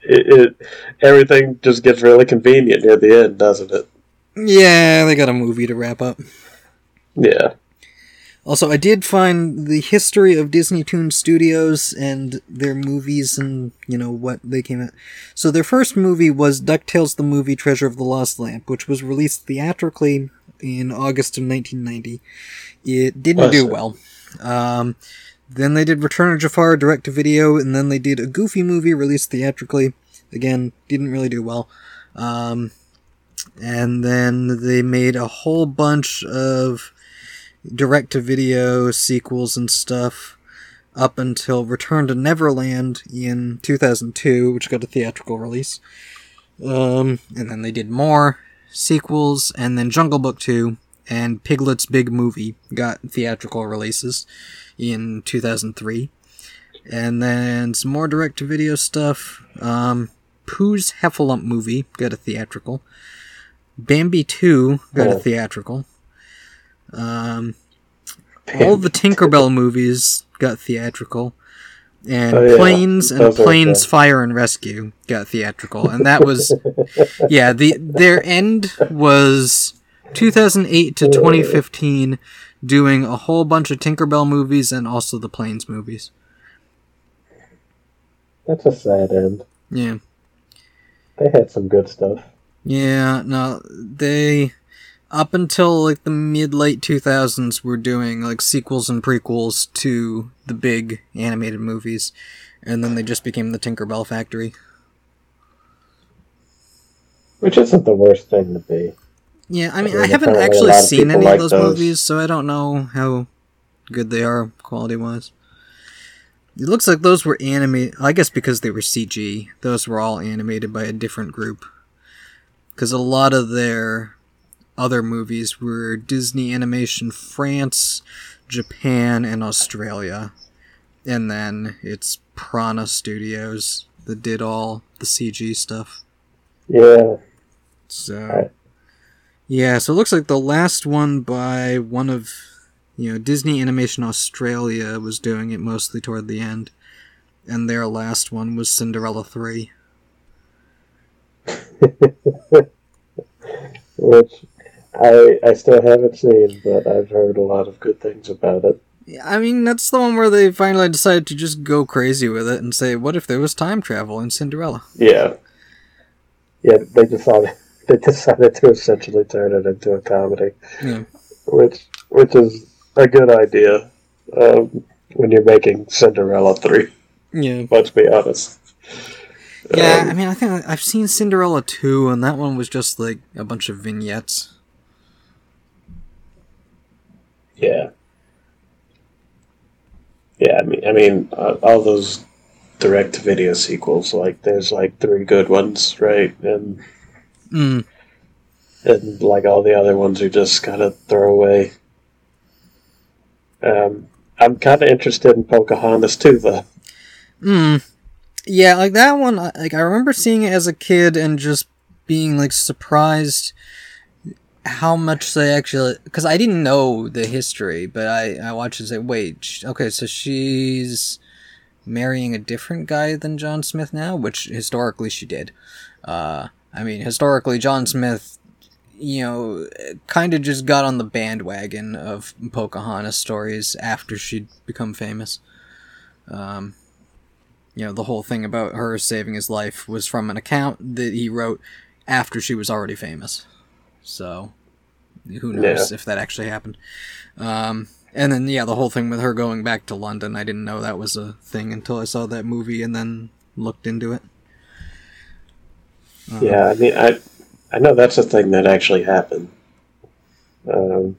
it, it everything just gets really convenient near the end, doesn't it?
Yeah, they got a movie to wrap up.
Yeah.
Also, I did find the history of Disney Toon Studios and their movies and, you know, what they came out. So their first movie was DuckTales the Movie Treasure of the Lost Lamp, which was released theatrically in August of 1990. It didn't
Was
do well. Um, then they did Return of Jafar direct to video, and then they did a Goofy movie released theatrically. Again, didn't really do well. Um, and then they made a whole bunch of direct to video sequels and stuff up until Return to Neverland in 2002, which got a theatrical release. Um, and then they did more sequels, and then Jungle Book 2 and Piglet's Big Movie got theatrical releases in 2003. And then some more direct to video stuff. Um, Pooh's Heffalump movie got a theatrical. Bambi 2 got a
Oh.
theatrical. Um, all the Tinkerbell movies got theatrical, and
Oh, yeah.
Planes and Planes
okay.
Fire and Rescue got theatrical, and that was *laughs* yeah the their end was 2008 to 2015, doing a whole bunch of Tinkerbell movies and also the Planes movies.
That's a sad end.
Yeah.
They had some good stuff.
Yeah, no, they up until like the mid late 2000s were doing like sequels and prequels to the big animated movies and then they just became the Tinkerbell factory.
Which isn't the worst thing to be.
Yeah, I mean
I
I haven't actually seen any
like
of those,
those.
movies, so I don't know how good they are quality wise. It looks like those were animated. I guess because they were CG, those were all animated by a different group. Because a lot of their other movies were Disney Animation France, Japan, and Australia. And then it's Prana Studios that did all the CG stuff.
Yeah.
So, yeah, so it looks like the last one by one of, you know, Disney Animation Australia was doing it mostly toward the end. And their last one was Cinderella 3. *laughs*
which I I still haven't seen, but I've heard a lot of good things about it.
Yeah, I mean, that's the one where they finally decided to just go crazy with it and say, what if there was time travel in Cinderella?
Yeah, yeah. They decided *laughs* they decided to essentially turn it into a comedy,
Yeah.
which which is a good idea um, when you're making Cinderella three.
Yeah.
Let's be honest.
Yeah,
Um,
I mean, I think I've seen Cinderella 2, and that one was just like a bunch of vignettes.
Yeah. Yeah, I mean, I mean, uh, all those direct-to-video sequels, like there's like three good ones, right? And
Mm.
and like all the other ones are just kind of throwaway. Um, I'm kind of interested in Pocahontas too, though.
Mm. Yeah, like that one, like I remember seeing it as a kid and just being like surprised how much they actually because I didn't know the history, but I I watched and say, wait, okay, so she's marrying a different guy than John Smith now, which historically she did. Uh, I mean, historically, John Smith, you know, kind of just got on the bandwagon of Pocahontas stories after she'd become famous. Um, you know, the whole thing about her saving his life was from an account that he wrote after she was already famous. So, who knows if that actually happened. Um, and then, yeah, the whole thing with her going back to London, I didn't know that was a thing until I saw that movie and then looked into it. Um,
Yeah, I mean, I I know that's a thing that actually happened. Um,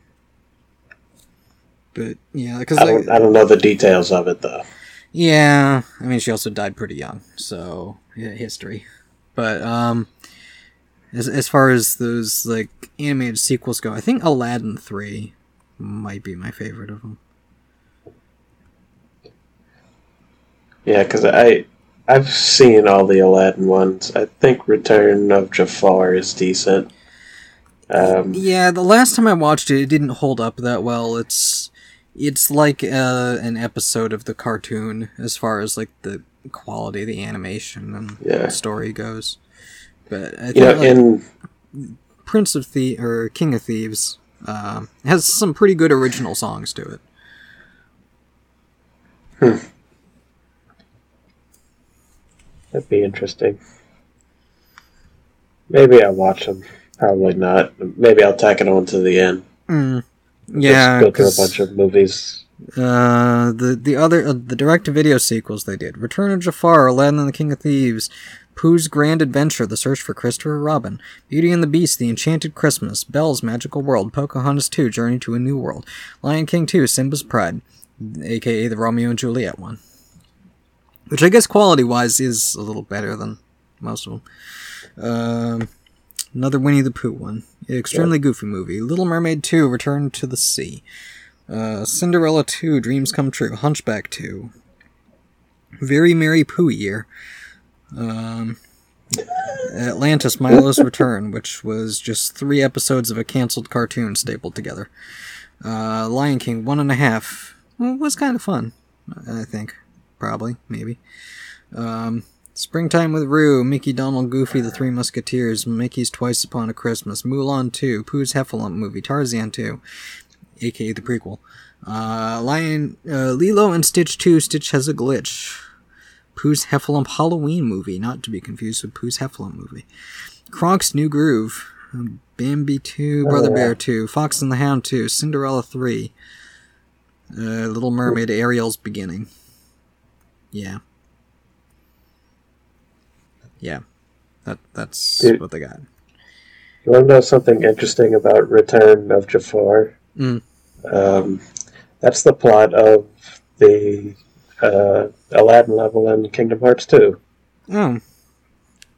But, yeah, because,
I don't I don't know the details of it though.
Yeah, I mean, she also died pretty young, so yeah, history. But um, as as far as those like animated sequels go, I think Aladdin three might be my favorite of them.
Yeah, because I I've seen all the Aladdin ones. I think Return of Jafar is decent. Um,
Yeah, the last time I watched it, it didn't hold up that well. It's it's like uh, an episode of the cartoon as far as like the quality of the animation and
Yeah.
story goes. But I think
you know,
like,
in
Prince of Thieves or King of Thieves um, has some pretty good original songs to it. Hmm.
that'd be interesting. Maybe I'll watch them. Probably not. Maybe I'll tack it on to the end.
Mm. Yeah,
Just go through a bunch of movies.
uh, the the other uh, the direct to video sequels they did: Return of Jafar, Aladdin and the King of Thieves, Pooh's Grand Adventure, The Search for Christopher Robin, Beauty and the Beast, The Enchanted Christmas, Belle's Magical World, Pocahontas 2, Journey to a New World, Lion King 2, Simba's Pride, aka the Romeo and Juliet one, which I guess quality wise is a little better than most of them. Um, another Winnie the Pooh one, extremely goofy movie. Little Mermaid 2, Return to the Sea. Uh, Cinderella 2, Dreams Come True. Hunchback 2. Very Merry Pooh Year. Um, Atlantis Milo's Return, which was just three episodes of a canceled cartoon stapled together. Uh, Lion King, one and a half. Was kind of fun, I think. Probably, maybe. Um, Springtime with Roo, Mickey, Donald, Goofy, The Three Musketeers, Mickey's Twice Upon a Christmas, Mulan 2, Pooh's Heffalump movie, Tarzan 2, aka the prequel. Uh, Lion, uh, Lilo and Stitch 2, Stitch has a glitch. Pooh's Heffalump Halloween movie, not to be confused with Pooh's Heffalump movie. Kronk's New Groove, Bambi 2, Brother
yeah.
Bear 2, Fox and the Hound 2, Cinderella 3, uh, Little Mermaid, Ariel's Beginning. Yeah. Yeah. That that's
Dude.
what they got.
You want to know something interesting about Return of Jafar?
Mm.
Um, that's the plot of the uh, Aladdin level in Kingdom Hearts 2.
Oh,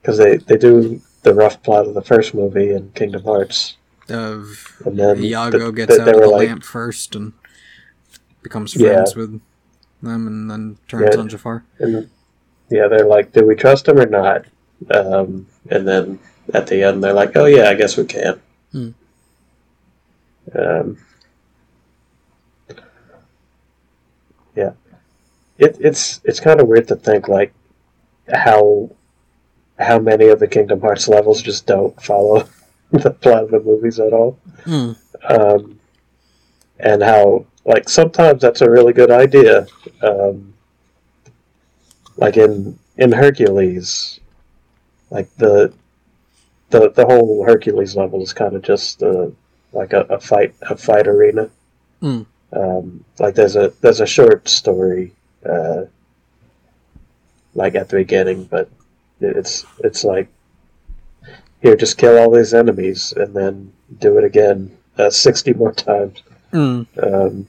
Because they, they do the rough plot of the first movie in Kingdom Hearts.
of
And then
Iago
th-
gets
th-
out of the
like,
lamp first and becomes
Yeah.
friends with them and then turns
Yeah.
on Jafar.
And yeah, they're like, do we trust him or not? Um, and then at the end, they're like, oh yeah, I guess we can.
Hmm.
Um, yeah, it, it's it's kind of weird to think like how how many of the Kingdom Hearts levels just don't follow *laughs* the plot of the movies at all.
Mm.
Um, and how like sometimes that's a really good idea. Um, like in in Hercules, like the the the whole Hercules level is kind of just uh, like a, a fight a fight arena.
Mm.
Um, like there's a there's a short story uh, like at the beginning, but it's it's like here just kill all these enemies and then do it again uh, *laughs* sixty more times.
Mm.
Um,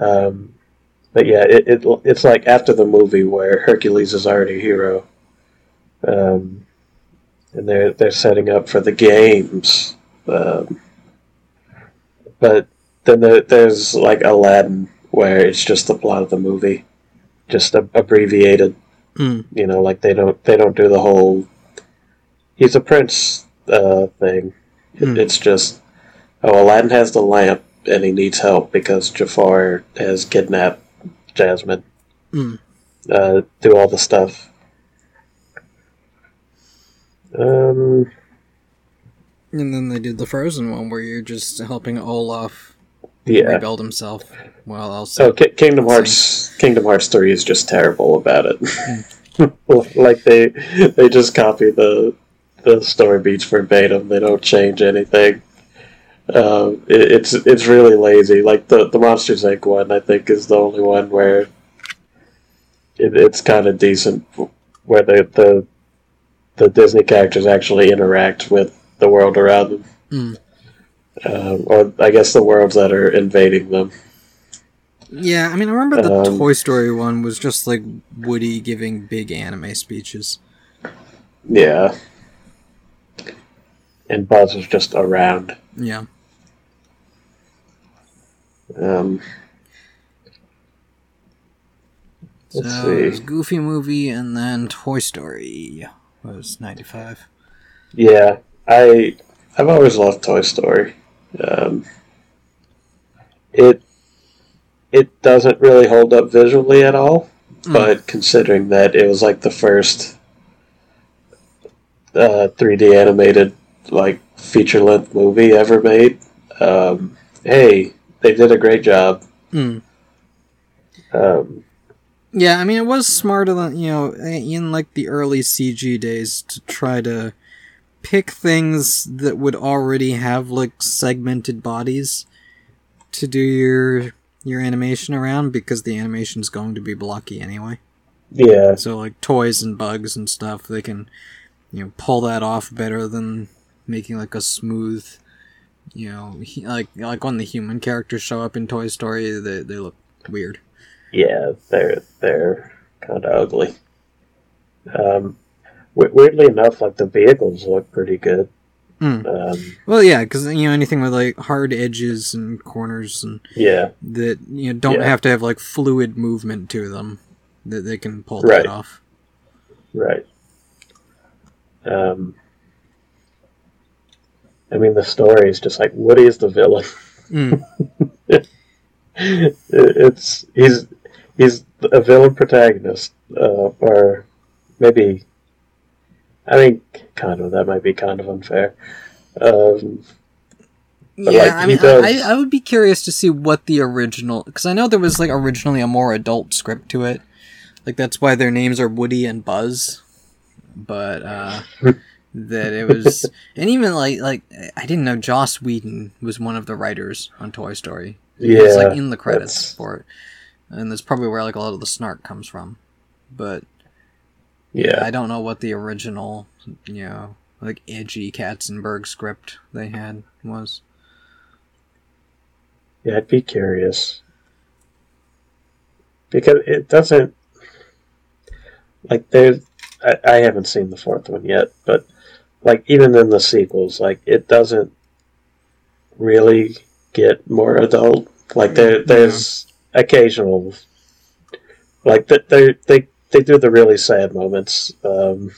um, but yeah, it, it it's like after the movie where Hercules is already a hero, um, and they're they're setting up for the games. Um, but then there, there's like Aladdin, where it's just the plot of the movie, just a, abbreviated.
Mm.
You know, like they don't they don't do the whole he's a prince uh, thing.
Hmm.
It's just oh, Aladdin has the lamp and he needs help because Jafar has kidnapped Jasmine.
Mm.
Uh, do all the stuff. Um,
And then they did the Frozen one where you're just helping Olaf
yeah.
rebuild himself Well, also.
Oh, Ki- Kingdom Hearts. Kingdom Hearts three is just terrible about it. *laughs* like they they just copy the the story beats verbatim. They don't change anything. Um, it, it's it's really lazy. Like the the Monsters Inc. one, I think is the only one where it, it's kind of decent, where the, the the Disney characters actually interact with the world around them,
Mm.
Um, or I guess the worlds that are invading them.
Yeah, I mean, I remember the
Um,
Toy Story one was just like Woody giving big anime speeches.
Yeah. And Buzz was just around.
Yeah.
Um, Let's
it was
see.
Goofy movie and then Toy Story was 95.
yeah, I I've always loved Toy Story. Um, it it doesn't really hold up visually at all,
Mm.
but considering that it was like the first uh, 3D animated like feature length movie ever made, um, hey, they did a great job.
Mm.
Um,
Yeah, I mean, it was smarter than, you know, in like the early CG days to try to pick things that would already have like segmented bodies to do your your animation around because the animation's going to be blocky anyway.
yeah,
So like toys and bugs and stuff, they can you know pull that off better than making like a smooth you know he, like like when the human characters show up in Toy Story they they look weird.
Yeah, they're they're kind of ugly. Um, weirdly enough, like the vehicles look pretty good.
Hmm.
Um,
Well, yeah, because you know anything with like hard edges and corners and
yeah,
that you know don't
Yeah.
have to have like fluid movement to them that they can pull
Right.
that off.
right. Um, I mean, the story is just like Woody is the villain.
Mm. *laughs*
It- it's he's he's a villain protagonist, uh, or maybe. I think kind of. That might be kind of unfair. Um,
yeah,
like,
I mean,
does-
I, I would be curious to see what the original because I know there was like originally a more adult script to it, like that's why their names are Woody and Buzz, but uh, *laughs* that it was and even like like I didn't know Joss Whedon was one of the writers on Toy Story.
Yeah,
like in the credits
that's-
for it, and that's probably where like a lot of the snark comes from. But
yeah,
I don't know what the original, you know, like edgy Katzenberg script they had was.
Yeah, I'd be curious. Because it doesn't like there's I, I haven't seen the fourth one yet, but like even in the sequels, like it doesn't really get more adult. Like there there's occasional like that they they they do the really sad moments. Um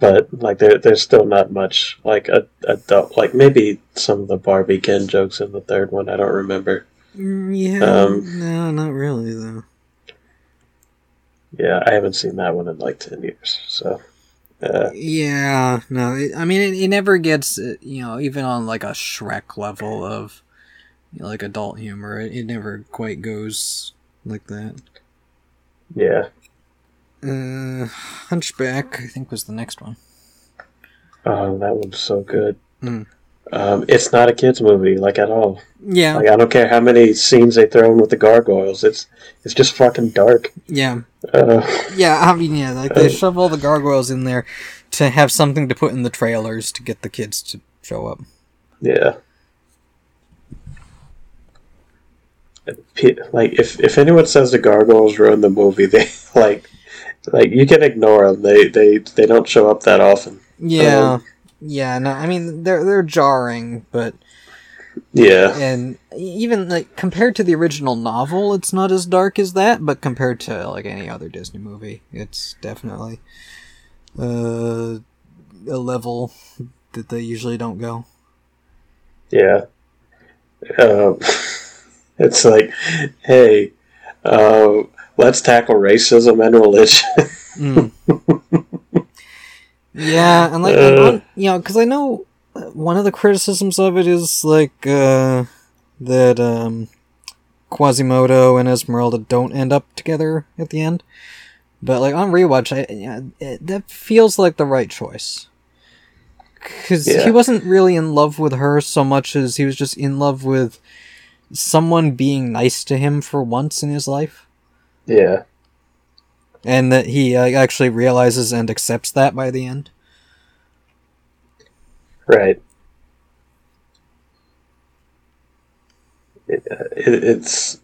but like there, there's still not much like a adult like maybe some of the Barbie Ken jokes in the third one. I don't remember.
Mm, Yeah,
Um,
no, not really though.
Yeah, I haven't seen that one in like ten years. So Uh,
Yeah, no, it, I mean, it, it never gets, uh, you know, even on like a Shrek level of you know, like adult humor, it, it never quite goes like that.
Yeah.
Uh, Hunchback, I think, was the next one.
Oh, that one's so good.
Mm.
Um, it's not a kids movie, like at all.
Yeah,
Like I don't care how many scenes they throw in with the gargoyles. It's it's just fucking dark.
yeah,
Uh,
yeah. I mean, yeah, like they shove all the gargoyles in there to have something to put in the trailers to get the kids to show up.
yeah. Like if if anyone says the gargoyles ruin the movie, *laughs* they like like you can ignore them. They they they don't show up that often.
Yeah,
Um,
yeah. No, I mean they're they're jarring, but
Yeah,
and even like compared to the original novel it's not as dark as that but compared to like any other disney movie it's definitely uh, a level that they usually don't go
yeah. Um, *laughs* *laughs* it's like, hey, uh, let's tackle racism and religion. *laughs*
Mm. yeah and like
Uh.
on- you know because i know one of the criticisms of it is like uh that um quasimodo and esmeralda don't end up together at the end but like on rewatch i yeah, it, that feels like the right choice because
Yeah.
he wasn't really in love with her so much as he was just in love with someone being nice to him for once in his life
yeah,
and that he uh, actually realizes and accepts that by the end
right. It, it, it's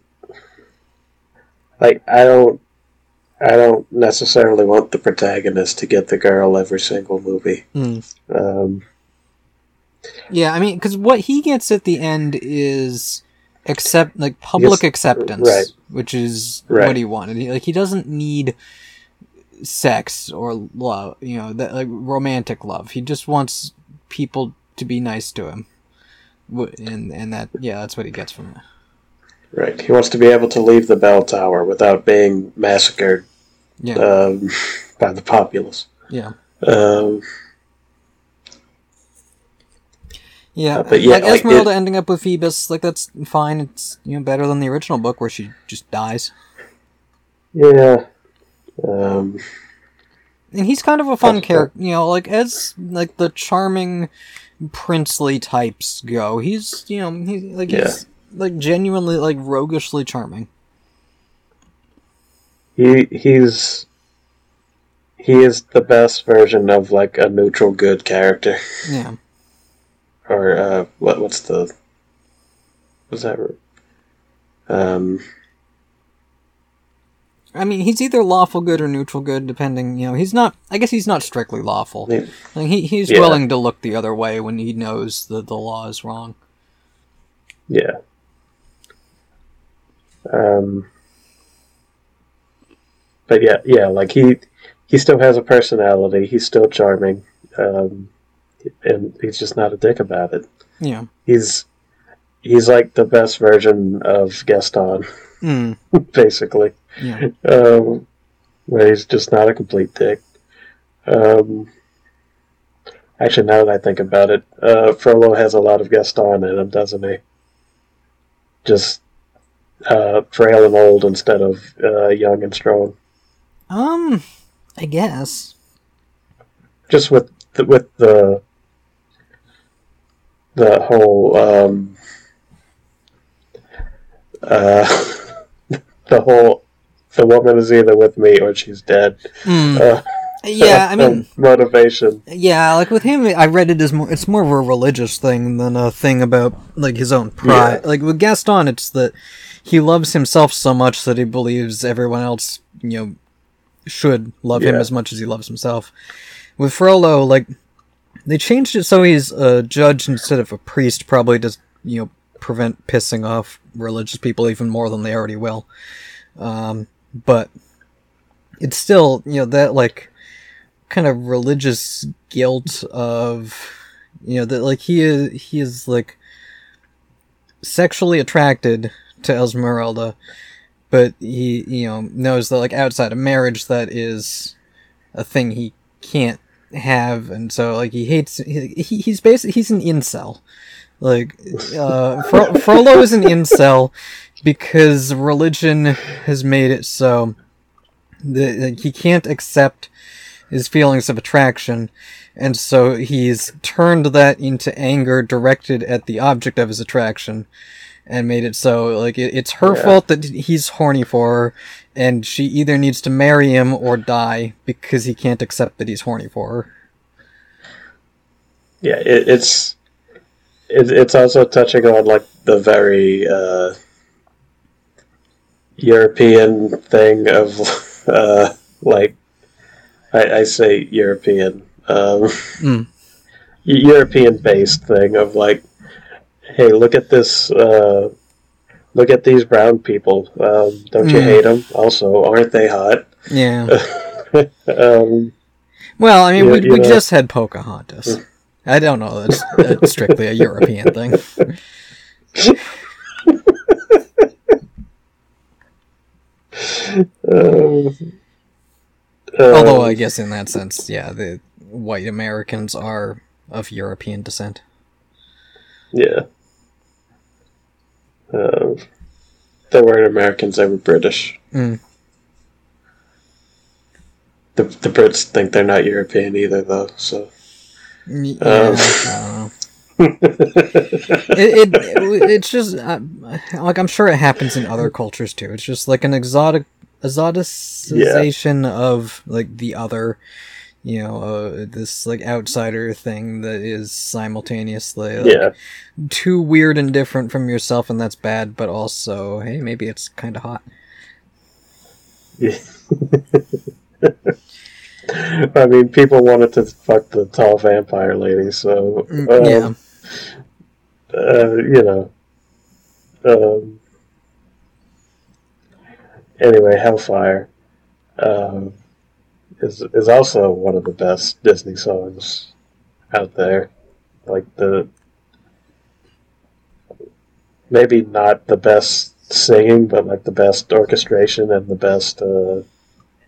like I don't I don't necessarily want the protagonist to get the girl every single movie.
Mm.
Um,
Yeah, I mean, because what he gets at the end is accept like public
Yes,
acceptance,
right.
which is
Right.
what he wanted. He, like he doesn't need sex or love, you know, that like romantic love. He just wants people to be nice to him, and and that yeah, that's what he gets from it.
right. He wants to be able to leave the bell tower without being massacred
Yeah,
um, *laughs* by the populace.
yeah,
Um,
yeah.
uh, but yeah,
like,
like,
Esmeralda ending up with Phoebus, like that's fine. It's you know better than the original book where she just dies.
yeah. Um,
and he's kind of a fun character you know like as like the charming princely types go he's you know he's like he's like genuinely like roguishly charming
he he's he is the best version of like a neutral good character.
yeah
or uh, what? What's the? Was that? Um,
i mean he's either lawful good or neutral good depending you know he's not i guess he's not strictly lawful
Yeah.
like he, he's
Yeah.
willing to look the other way when he knows that the law is wrong
yeah. Um, but yeah, yeah, like he he still has a personality. He's still charming, um, and he's just not a dick about it.
yeah
He's he's like the best version of Gaston,
mm, *laughs*
basically.
yeah
um, where he's just not a complete dick. Um, actually, now that I think about it, uh, Frollo has a lot of Gaston in him, doesn't he? Just uh, frail and old instead of uh, young and strong.
um i guess
Just with the, with the the whole um, uh, *laughs* the whole the woman is either with me or she's dead.
Mm,
Uh,
yeah i *laughs* mean
motivation.
Yeah, like with him, I read it as more. It's more of a religious thing than a thing about like his own pride. Like with Gaston, it's that he loves himself so much that he believes everyone else, you know, should love him as much as he loves himself. With Frollo, like they changed it so he's a judge instead of a priest, probably to you know prevent pissing off religious people even more than they already will. Um, but it's still you know that like kind of religious guilt of you know that like he is he is like sexually attracted to Esmeralda but he you know knows that like outside of marriage that is a thing he can't have, and so like he hates. He, he's basically he's an incel. Like uh, Fro- *laughs* Frollo is an incel because religion has made it so that like, he can't accept his feelings of attraction, and so he's turned that into anger directed at the object of his attraction, and made it so like it, it's her
Yeah.
fault that he's horny for her, and she either needs to marry him or die because he can't accept that he's horny for her.
Yeah, it, it's it, it's also touching on like the very uh, European thing of *laughs* uh, like I, I say European um,
Mm.
European based thing of like, hey, look at this. Uh, Look at these brown people. Um, don't you
Mm.
hate them? Also, aren't they hot?
Yeah. *laughs*
um,
Well, I mean, we,
you
we
know.
just had Pocahontas. I don't know. That's, that's strictly a European thing. *laughs*
um,
Although
um,
I guess in that sense, yeah, the white Americans are of European descent.
Yeah. Um, they weren't Americans, they were British.
Mm.
The, the Brits think they're not European either, though, so. Um.
Yeah, know. *laughs* it, it it's just uh, like I'm sure it happens in other cultures too. It's just like an exotic exoticization of like the other, you know, uh, this like outsider thing that is simultaneously like,
yeah.
too weird and different from yourself, and that's bad. But also, hey, maybe it's kind of hot. *laughs*
I mean, people wanted to fuck the tall vampire lady, so.
Mm,
um,
yeah,
uh, you know. Um, anyway, Hellfire um, is is also one of the best Disney songs out there. Like the maybe not the best singing, but like the best orchestration and the best uh,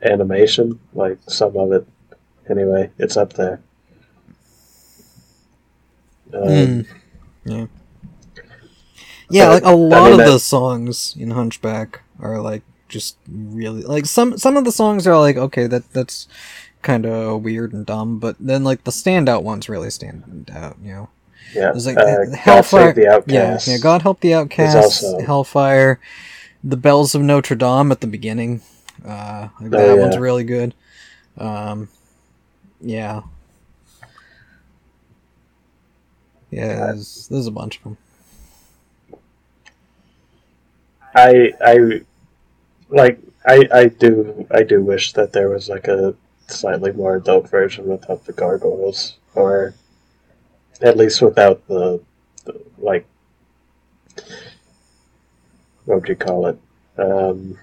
animation. Like some of it, anyway, it's up there. Um,
Mm. yeah, yeah. Like a lot
mean,
of
that-
the songs in Hunchback are like just really like some some of the songs are like okay that that's kind of weird and dumb, but then like the standout ones really stand out. You know.
Yeah,
There's like
uh, God
Hellfire. Yeah,
Outcast.
yeah. God help the outcasts.
also-
Hellfire. The bells of Notre Dame at the beginning. Uh, like
Oh,
that
yeah.
one's really good. Um, yeah. Yeah, there's, there's a bunch of them.
I I like I I do I do wish that there was like a slightly more adult version without the gargoyles, or at least without the, the like what would you call it? Um,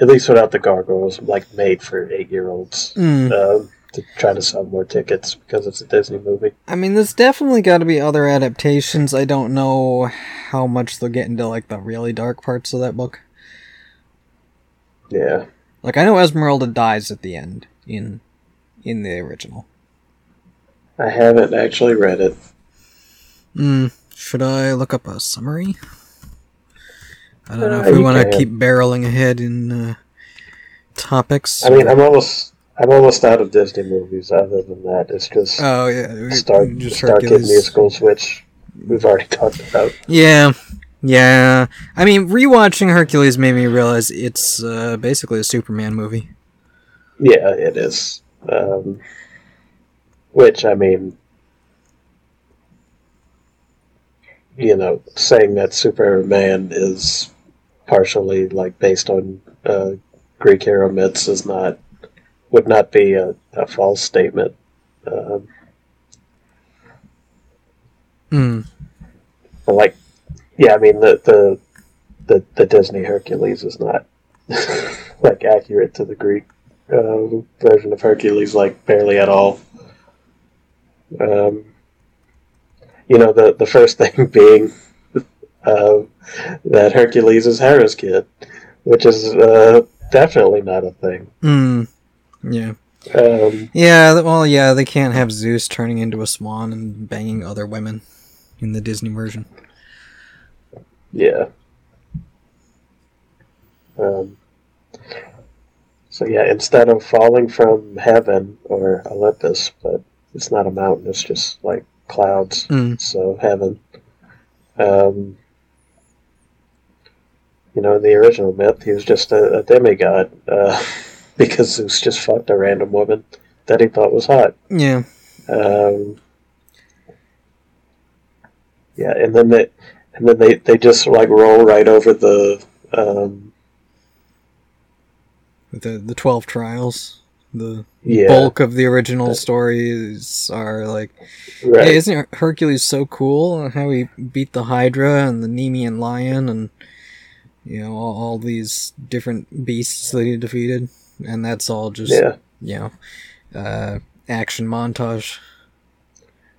at least without the gargoyles, like made for eight year olds.
Mm.
Um, to try to sell more tickets because it's a Disney movie.
I mean, there's definitely got to be other adaptations. I don't know how much they'll get into like the really dark parts of that book.
Yeah.
Like I know Esmeralda dies at the end in in the original.
I haven't actually read it.
Hmm. Should I look up a summary? I don't know
Uh,
if we want to keep barreling ahead in uh, topics.
I mean, I'm almost I'm almost out of Disney movies. Other than that, it's just
oh yeah, we-
Star
just StarKid
musicals, which we've already talked about.
Yeah, yeah. I mean, rewatching Hercules made me realize it's uh, basically a Superman movie.
Yeah, it is. Um, which I mean, you know, saying that Superman is partially like based on uh, Greek hero myths is not would not be a, a false statement. Um,
Hmm.
Like, yeah, I mean the the the, the Disney Hercules is not *laughs* like accurate to the Greek uh, version of Hercules, like barely at all. Um, you know, the the first *laughs* thing being uh, that Hercules is Hera's kid, which is uh, definitely not a thing.
Hmm. Yeah.
Um,
Yeah, well, yeah, they can't have Zeus turning into a swan and banging other women in the Disney version.
Yeah. Um, so yeah, instead of falling from heaven or Olympus, but it's not a mountain; it's just like clouds.
Mm.
So heaven. Um, you know, in the original myth, he was just a, a demigod uh, *laughs* because Zeus just fucked a random woman that he thought was hot.
Yeah,
Um, yeah, and then they, and then they, they just like roll right over the, um,
the the twelve trials, the
yeah,
bulk of the original
That-
stories are like,
right,
hey, isn't Hercules so cool? How he beat the Hydra and the Nemean lion and you know all, all these different beasts that he defeated, and that's all just
yeah,
you know uh, action montage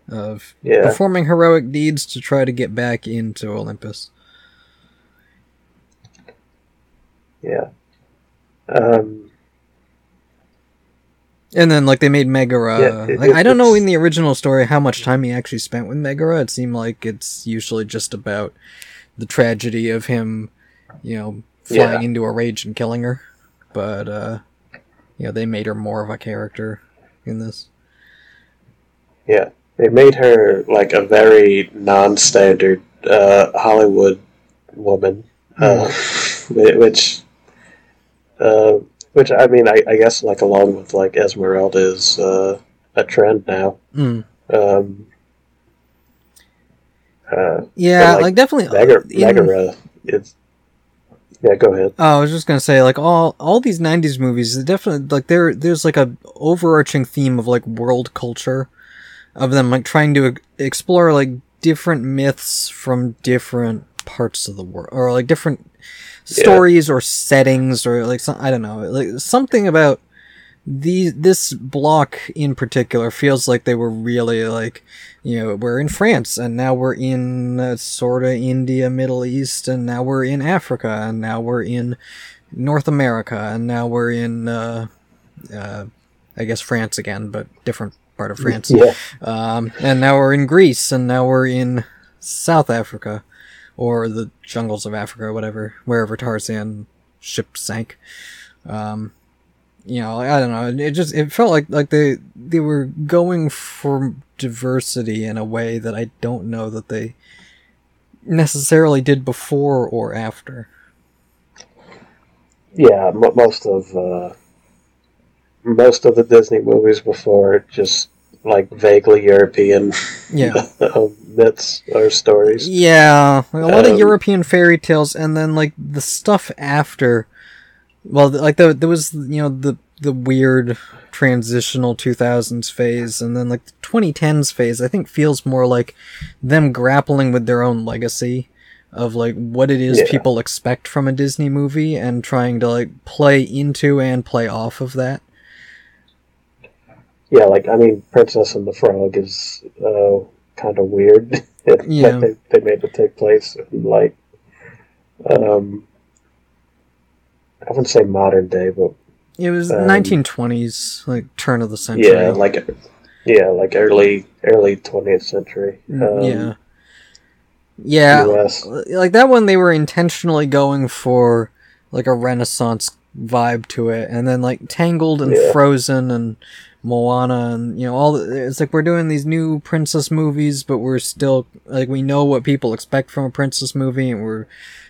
of
yeah,
performing heroic deeds to try to get back into Olympus.
yeah. Um,
And then like they made Megara.
Yeah, it-
like I don't know in the original story how much time he actually spent with Megara. It seemed like it's usually just about the tragedy of him, you know, flying
Yeah.
into a rage and killing her. But uh you know, they made her more of a character in this.
yeah, they made her like a very non-standard uh, Hollywood woman, uh, which, uh, which I mean, I, I guess like along with like Esmeralda is uh, a trend now.
Mm.
Um, uh,
Yeah,
like,
like, definitely
Megara,
in-
Megara is. Yeah, go ahead.
Oh, I was just gonna say, like all all these '90s movies, definitely like there there's like a overarching theme of like world culture, of them like trying to explore like different myths from different parts of the world, or like different stories or settings, or like some I don't know, like something about these this block in particular feels like they were really like you know we're in france and now we're in uh, sort of india middle east and now we're in africa and now we're in north america and now we're in uh, uh, i guess france again but different part of france
Yeah,
um, and now we're in greece and now we're in south africa or the jungles of africa or whatever wherever tarzan ship sank um, you know, I don't know. It just it felt like like they they were going for diversity in a way that I don't know that they necessarily did before or after.
yeah. M- most of uh, most of the Disney movies before just like vaguely European
Yeah, *laughs*
um, myths or stories.
yeah, a lot of
Um,
European fairy tales, and then like the stuff after. Well, like the, there was you know the the weird transitional 2000s phase and then like the 2010s phase i think feels more like them grappling with their own legacy of like what it is
Yeah.
people expect from a disney movie and trying to like play into and play off of that
Yeah, like I mean, Princess and the Frog is uh, kind of weird. *laughs*
Yeah.
that they, they made it take place in like um, I wouldn't say modern day, but
it was
Um,
1920s like turn of the century
yeah, like yeah, like early early twentieth century. Um,
Mm, yeah yeah
US.
like that one they were intentionally going for like a renaissance vibe to it and then like tangled and
Yeah.
frozen and moana and you know all the, it's like we're doing these new princess movies but we're still like we know what people expect from a princess movie and we're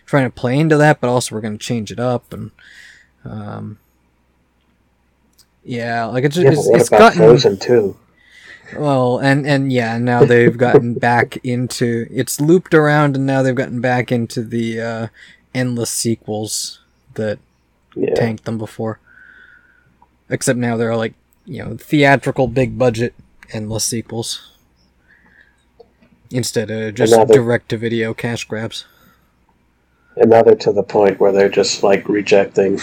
trying to play into that but also we're going to change it up and um yeah like it's just
Yeah,
it's, it's gotten
Frozen too?
well, and and yeah, now they've gotten *laughs* back into it's looped around, and now they've gotten back into the uh, endless sequels that
Yeah,
tanked them before. Except now they're like you know theatrical, big budget, endless sequels instead of just direct to video cash grabs.
and now they're to the point where they're just like rejecting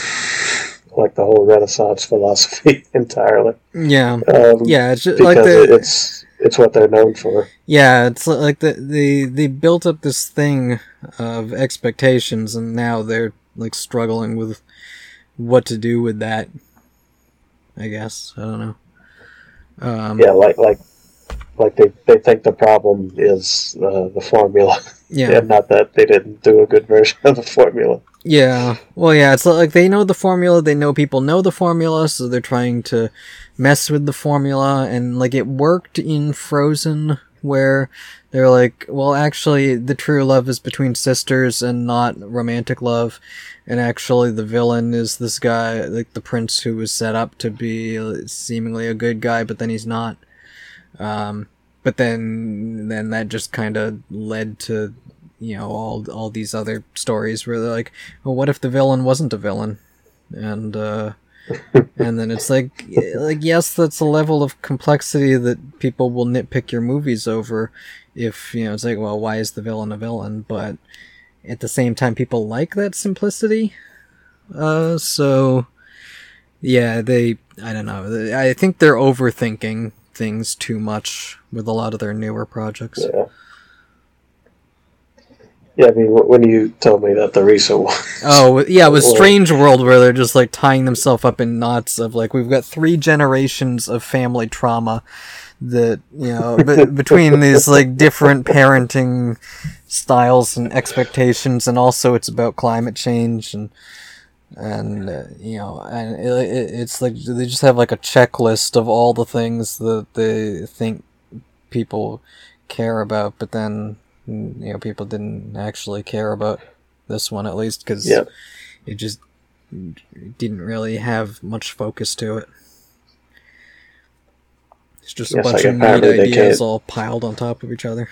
like the whole Renaissance philosophy *laughs* entirely.
Yeah,
Um,
yeah, it's just like the
it's it's what they're known for.
Yeah, it's like the, they they built up this thing of expectations, and now they're like struggling with what to do with that. I guess I don't know. Um,
Yeah, like like like they, they think the problem is uh, the formula, *laughs*
yeah,
and not that they didn't do a good version of the formula.
Yeah. Well, yeah, it's like they know the formula, they know people know the formula, so they're trying to mess with the formula and like it worked in Frozen where they're like, well, actually the true love is between sisters and not romantic love. And actually the villain is this guy, like the prince who was set up to be seemingly a good guy, but then he's not. Um, but then, then that just kind of led to you know all all these other stories where they're like, well, what if the villain wasn't a villain, and uh, and then it's like like yes, that's a level of complexity that people will nitpick your movies over. If you know, it's like, well, why is the villain a villain? But at the same time, people like that simplicity. Uh, so yeah, they I don't know. I think they're overthinking things too much with a lot of their newer projects.
Yeah. Yeah, I mean, when you told me that the recent one,
Oh yeah, it
was *laughs*
Strange World where they're just like tying themselves up in knots of like we've got three generations of family trauma that you know be- *laughs* between these like different parenting styles and expectations, and also it's about climate change and and uh, you know and it, it, it's like they just have like a checklist of all the things that they think people care about, but then you know people didn't actually care about this one at least because
Yeah.
it just didn't really have much focus to it. It's just a bunch
like
of neat ideas all piled on top of each other.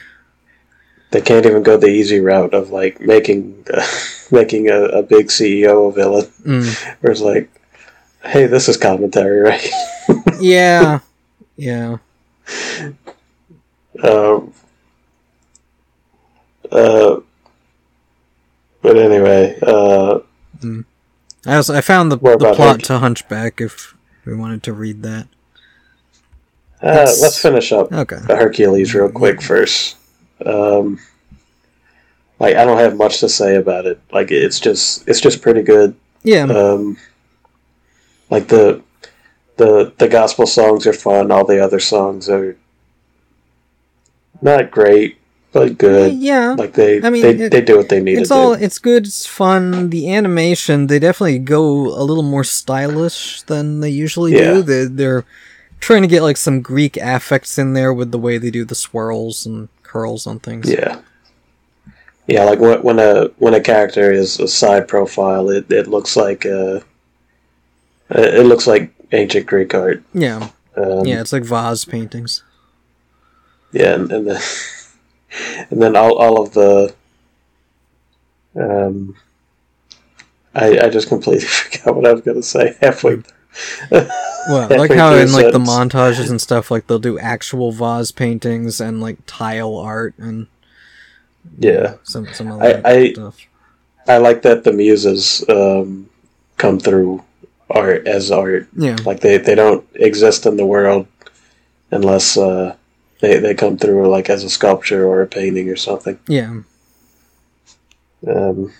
they can't even go the easy route of like making uh, *laughs* making a, a big CEO a villain.
Mm. *laughs*
Where it's like, hey, this is commentary, right? *laughs*
Yeah, yeah.
um, uh, but anyway, uh,
I also I found the, the plot to Hunchback if we wanted to read that.
uh, let's finish up
Okay.
the Hercules real quick first. Um, like I don't have much to say about it. Like it's just it's just pretty good.
Yeah.
Um, like the the the gospel songs are fun. All the other songs are not great, but good.
yeah.
Like they
I mean,
they,
it-
they do what they need
It's
to
all
do.
it's good, it's fun. The animation, they definitely go a little more stylish than they usually
Yeah.
do. They they're trying to get like some Greek affects in there with the way they do the swirls and curls on things.
Yeah. Yeah, like when, when a when a character is a side profile, it, it looks like uh, it looks like ancient Greek art.
Yeah.
Um,
Yeah, it's like vase paintings.
Yeah, and, and then *laughs* and then all, all of the um, I I just completely *laughs* forgot what I was gonna say halfway. through.
Well, like how in like the montages and stuff, like they'll do actual vase paintings and like tile art and
Yeah,
some some
I-
other
I-
stuff.
I like that the muses um, come through art as art.
Yeah.
Like they, they don't exist in the world unless uh, they they come through like as a sculpture or a painting or something.
Yeah.
Um,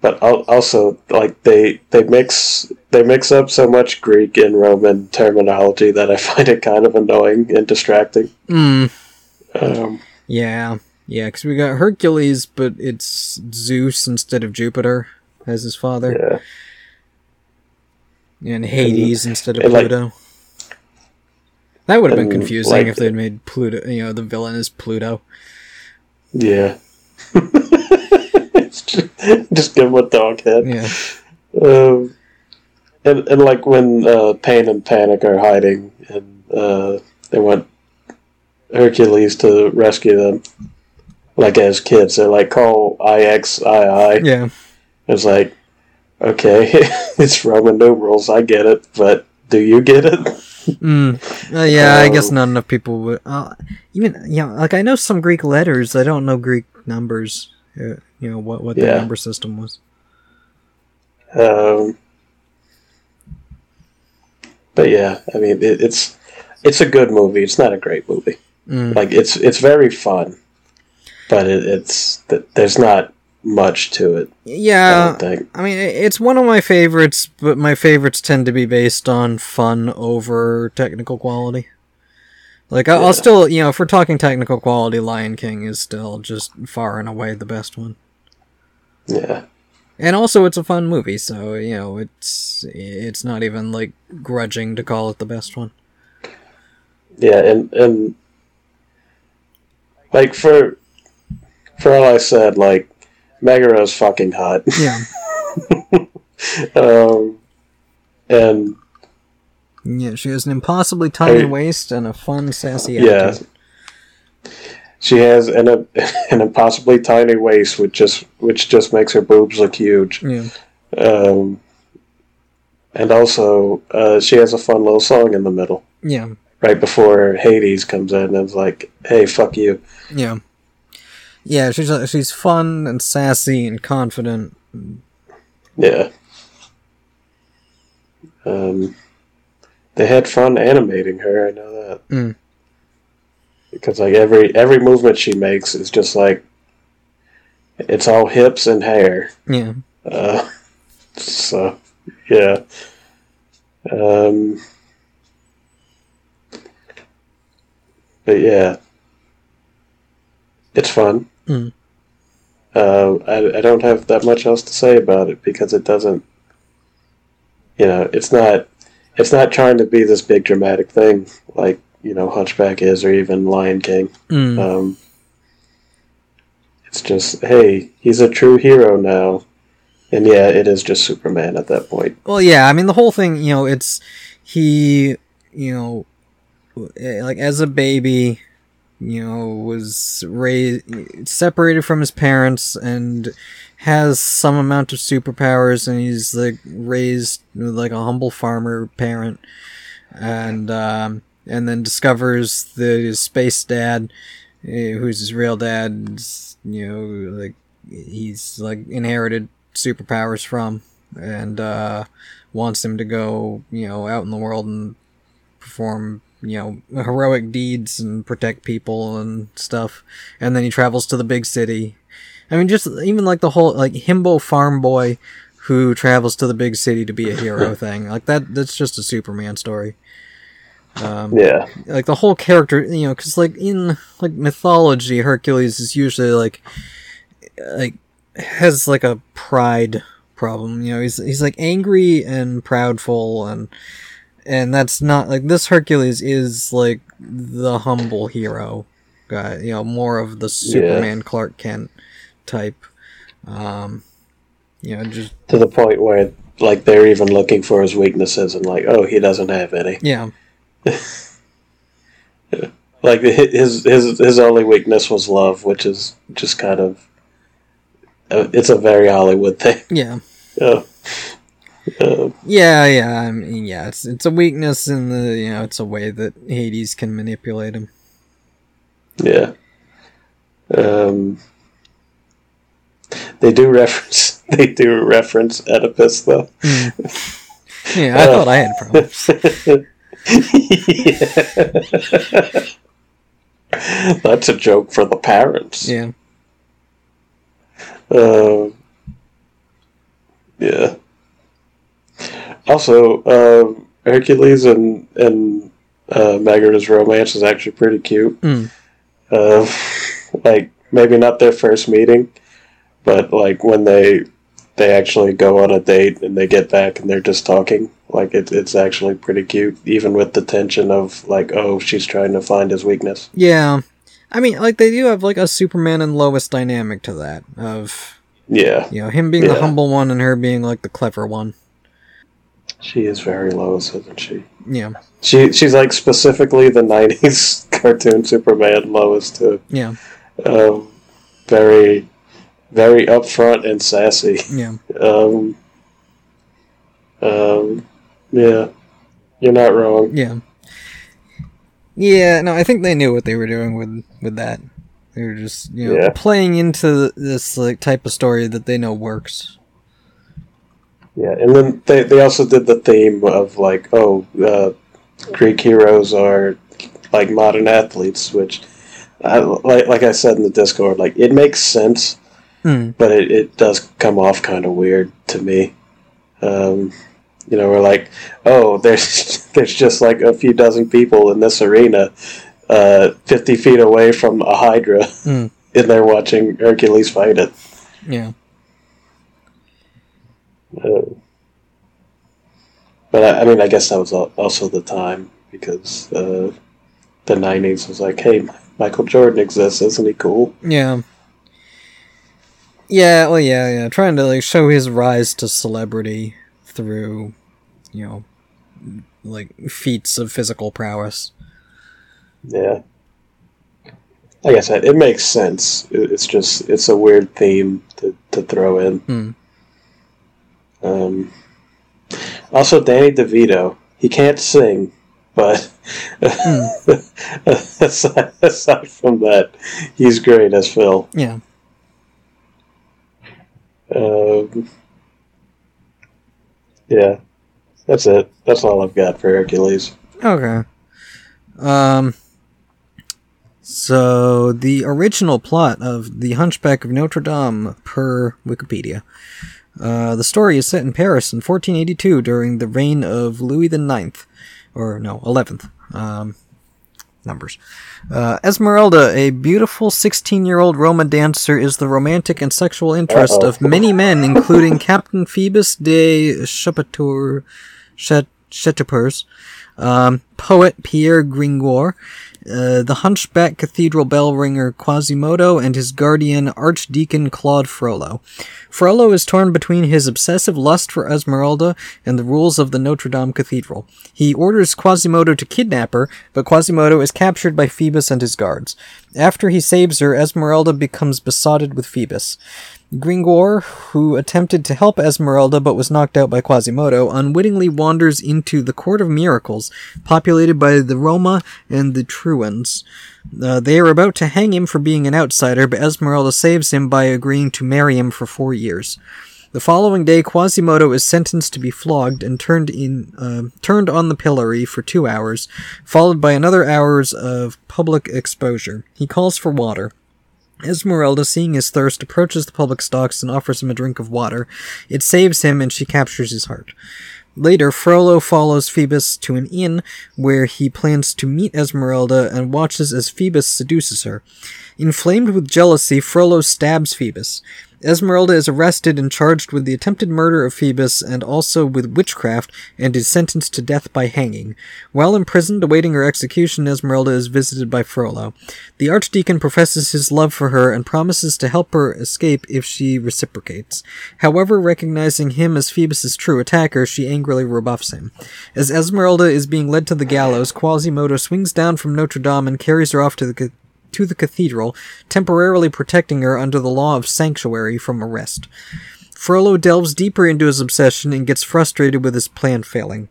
but also like they they mix they mix up so much Greek and Roman terminology that I *laughs* find it kind of annoying and distracting.
Mm.
Um,
Yeah. Yeah, because we got Hercules, but it's Zeus instead of Jupiter as his father,
yeah,
and Hades instead of
and, like-
Pluto. That would have been confusing
like-
if they'd made Pluto. You know, the villain is Pluto.
yeah. It's *laughs* just, just give him a dog head.
Yeah.
Um, and and like when uh, Pain and Panic are hiding, and uh, they want Hercules to rescue them. Like as kids, they're like call IXII.
Yeah.
It's like, okay, *laughs* it's Roman numerals. I get it, but do you get it?
Mm. Uh, yeah, I guess not enough people would. Uh, even yeah, like I know some Greek letters. I don't know Greek numbers. Uh, you know what what the number system was.
Um, but yeah, I mean, it, it's it's a good movie. It's not a great movie.
Mm.
Like it's it's very fun, but it, it's there's not much to it. I
Yeah,
think.
I mean, it's one of my favorites, but my favorites tend to be based on fun over technical quality. Like, I-
Yeah.
I'll still, you know, if we're talking technical quality, Lion King is still just far and away the best one.
Yeah,
And also, it's a fun movie, so you know, it's it's not even like grudging to call it the best one.
yeah, and and like for for all I said, like Megara's fucking hot.
Yeah, *laughs*
um, and
yeah, she has an impossibly tiny
Hey.
waist and a fun, sassy
yeah,
attitude.
she has an *laughs* an impossibly tiny waist, which just which just makes her boobs look huge.
Yeah,
Um, and also, uh, she has a fun little song in the middle,
yeah,
right before Hades comes in and is like, "Hey, fuck you."
yeah, yeah. She's uh, she's fun and sassy and confident.
Yeah. Um, they had fun animating her. I know that.
Mm.
Because like every every movement she makes is just like it's all hips and hair.
Yeah,
Uh, so yeah. Um, but yeah, it's fun.
Mm.
Uh, I, I don't have that much else to say about it because it doesn't. You know, it's not. It's not trying to be this big dramatic thing like you know Hunchback is, or even Lion King.
mm.
Um, it's just, hey, he's a true hero now. And yeah, it is just Superman at that point.
Well, yeah, I mean the whole thing, you know, it's he, you know, eh, like as a baby, you know, was raised separated from his parents and has some amount of superpowers and he's like raised with like a humble farmer parent. And um and then discovers the his space dad eh, who's his real dad you know like he's like inherited superpowers from and uh wants him to go you know out in the world and perform you know heroic deeds and protect people and stuff. And then he travels to the big city. I mean just even like the whole like himbo farm boy who travels to the big city to be a hero *laughs* thing. Like that that's just a superman story. Um
Yeah.
like the whole character you know because like in like mythology hercules is usually like like has like a pride problem. You know he's he's like angry and proudful and and that's not like this hercules is like the humble hero guy you know more of the superman clark kent type um you know just
To the point where, like, they're even looking for his weaknesses and, like, oh, he doesn't have any.
yeah *laughs*
Like, his, his, his only weakness was love, which is just kind of. Uh, it's a very Hollywood thing.
yeah
Uh, uh,
Yeah, yeah, I mean, yeah. It's it's a weakness in the you know it's a way that Hades can manipulate him.
yeah. Um, they do reference. *laughs* They do reference Oedipus, though.
Yeah, I thought I had problems.
Yeah. *laughs* That's a joke for the parents.
Yeah,
Uh, yeah. Also, uh, Hercules and and uh, Megadeth's romance is actually pretty cute.
Mm.
Uh, like maybe not their first meeting, but like when they they actually go on a date and they get back and they're just talking. Like it, it's actually pretty cute, even with the tension of like, oh, she's trying to find his weakness.
yeah. I mean, like they do have like a Superman and Lois dynamic to that of
Yeah,
you know him being the humble one and her being like the clever one.
She is very Lois, isn't she?
Yeah,
She she's like specifically the '90s *laughs* cartoon Superman Lois too.
yeah,
Um, very, very upfront and sassy.
yeah. *laughs*
Um, um, yeah, you're not wrong.
Yeah. Yeah, no, I think they knew what they were doing with with that. They were just, you know,
Yeah.
playing into this like type of story that they know works.
Yeah, and then they they also did the theme of like, oh, uh, Greek heroes are like modern athletes, which, I, like like I said in the Discord, like it makes sense
Hmm.
but it, it does come off kind of weird to me. Um, you know, we're like, oh, *laughs* there's there's just like a few dozen people in this arena, uh, fifty feet away from a Hydra,
Hmm. *laughs*
and they're watching Hercules fight it.
Yeah.
Uh, but I, I mean, I guess that was also the time because uh, the '90s was like, hey, Michael Jordan exists, isn't he cool?
Yeah. Yeah, well, yeah, yeah. Trying to like show his rise to celebrity through, you know, like feats of physical prowess.
Yeah. Like I said, it makes sense. It's just it's a weird theme to, to throw in.
Hmm.
Um, also, Danny DeVito. He can't sing, but *laughs* aside, aside from that, he's great as Phil.
Yeah.
Um, yeah, that's it. That's all I've got for Hercules.
Okay. Um. So the original plot of The Hunchback of Notre Dame, per Wikipedia, uh, the story is set in Paris in 1482 during the reign of Louis IX, or no, 11th. Um, numbers. Uh, Esmeralda, a beautiful 16-year-old Roma dancer, is the romantic and sexual interest
Uh-oh.
of many men, *laughs* including Captain Phoebus de Chapeteur, Chat- um, poet Pierre Gringoire, uh, the hunchback cathedral bell ringer Quasimodo, and his guardian Archdeacon Claude Frollo. Frollo is torn between his obsessive lust for Esmeralda and the rules of the Notre Dame Cathedral. He orders Quasimodo to kidnap her, but Quasimodo is captured by Phoebus and his guards. After he saves her, Esmeralda becomes besotted with Phoebus. Gringoire, who attempted to help Esmeralda but was knocked out by Quasimodo, unwittingly wanders into the Court of Miracles, populated by the Roma and the Truans. Uh, they are about to hang him for being an outsider, but Esmeralda saves him by agreeing to marry him for four years. The following day, Quasimodo is sentenced to be flogged and turned in uh, turned on the pillory for two hours, followed by another hours of public exposure. He calls for water. Esmeralda, seeing his thirst, approaches the public stocks and offers him a drink of water. It saves him, and she captures his heart. Later, Frollo follows Phoebus to an inn where he plans to meet Esmeralda and watches as Phoebus seduces her. Inflamed with jealousy, Frollo stabs Phoebus. Esmeralda is arrested and charged with the attempted murder of Phoebus and also with witchcraft and is sentenced to death by hanging. While imprisoned awaiting her execution, Esmeralda is visited by Frollo. The archdeacon professes his love for her and promises to help her escape if she reciprocates. However, recognizing him as Phoebus's true attacker, she angrily rebuffs him. As Esmeralda is being led to the gallows, Quasimodo swings down from Notre Dame and carries her off to the to the cathedral, temporarily protecting her under the law of sanctuary from arrest. Frollo delves deeper into his obsession and gets frustrated with his plan failing.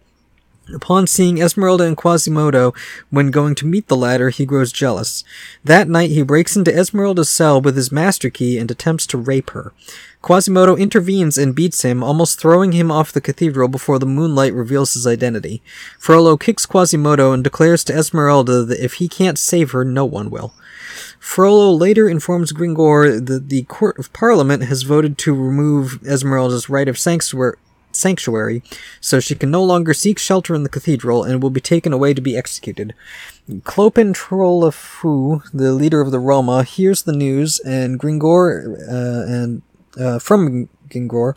Upon seeing Esmeralda and Quasimodo when going to meet the latter, he grows jealous. That night, he breaks into Esmeralda's cell with his master key and attempts to rape her. Quasimodo intervenes and beats him, almost throwing him off the cathedral before the moonlight reveals his identity. Frollo kicks Quasimodo and declares to Esmeralda that if he can't save her, no one will. Frollo later informs Gringoire that the Court of Parliament has voted to remove Esmeralda's right of sanctuary, sanctuary, so she can no longer seek shelter in the cathedral and will be taken away to be executed. Clopin Trollofu, the leader of the Roma, hears the news and Gringoire uh, and uh, from Gringoire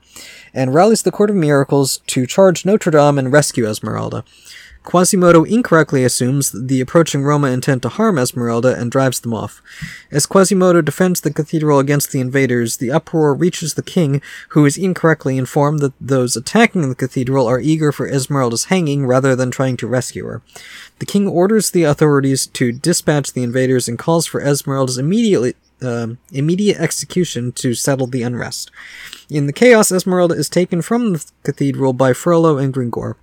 and rallies the Court of Miracles to charge Notre Dame and rescue Esmeralda. Quasimodo incorrectly assumes the approaching Roma intend to harm Esmeralda and drives them off. As Quasimodo defends the cathedral against the invaders, the uproar reaches the king, who is incorrectly informed that those attacking the cathedral are eager for Esmeralda's hanging rather than trying to rescue her. The king orders the authorities to dispatch the invaders and calls for Esmeralda's immediately um immediate execution to settle the unrest. In the chaos, Esmeralda is taken from the cathedral by Frollo and Gringoire.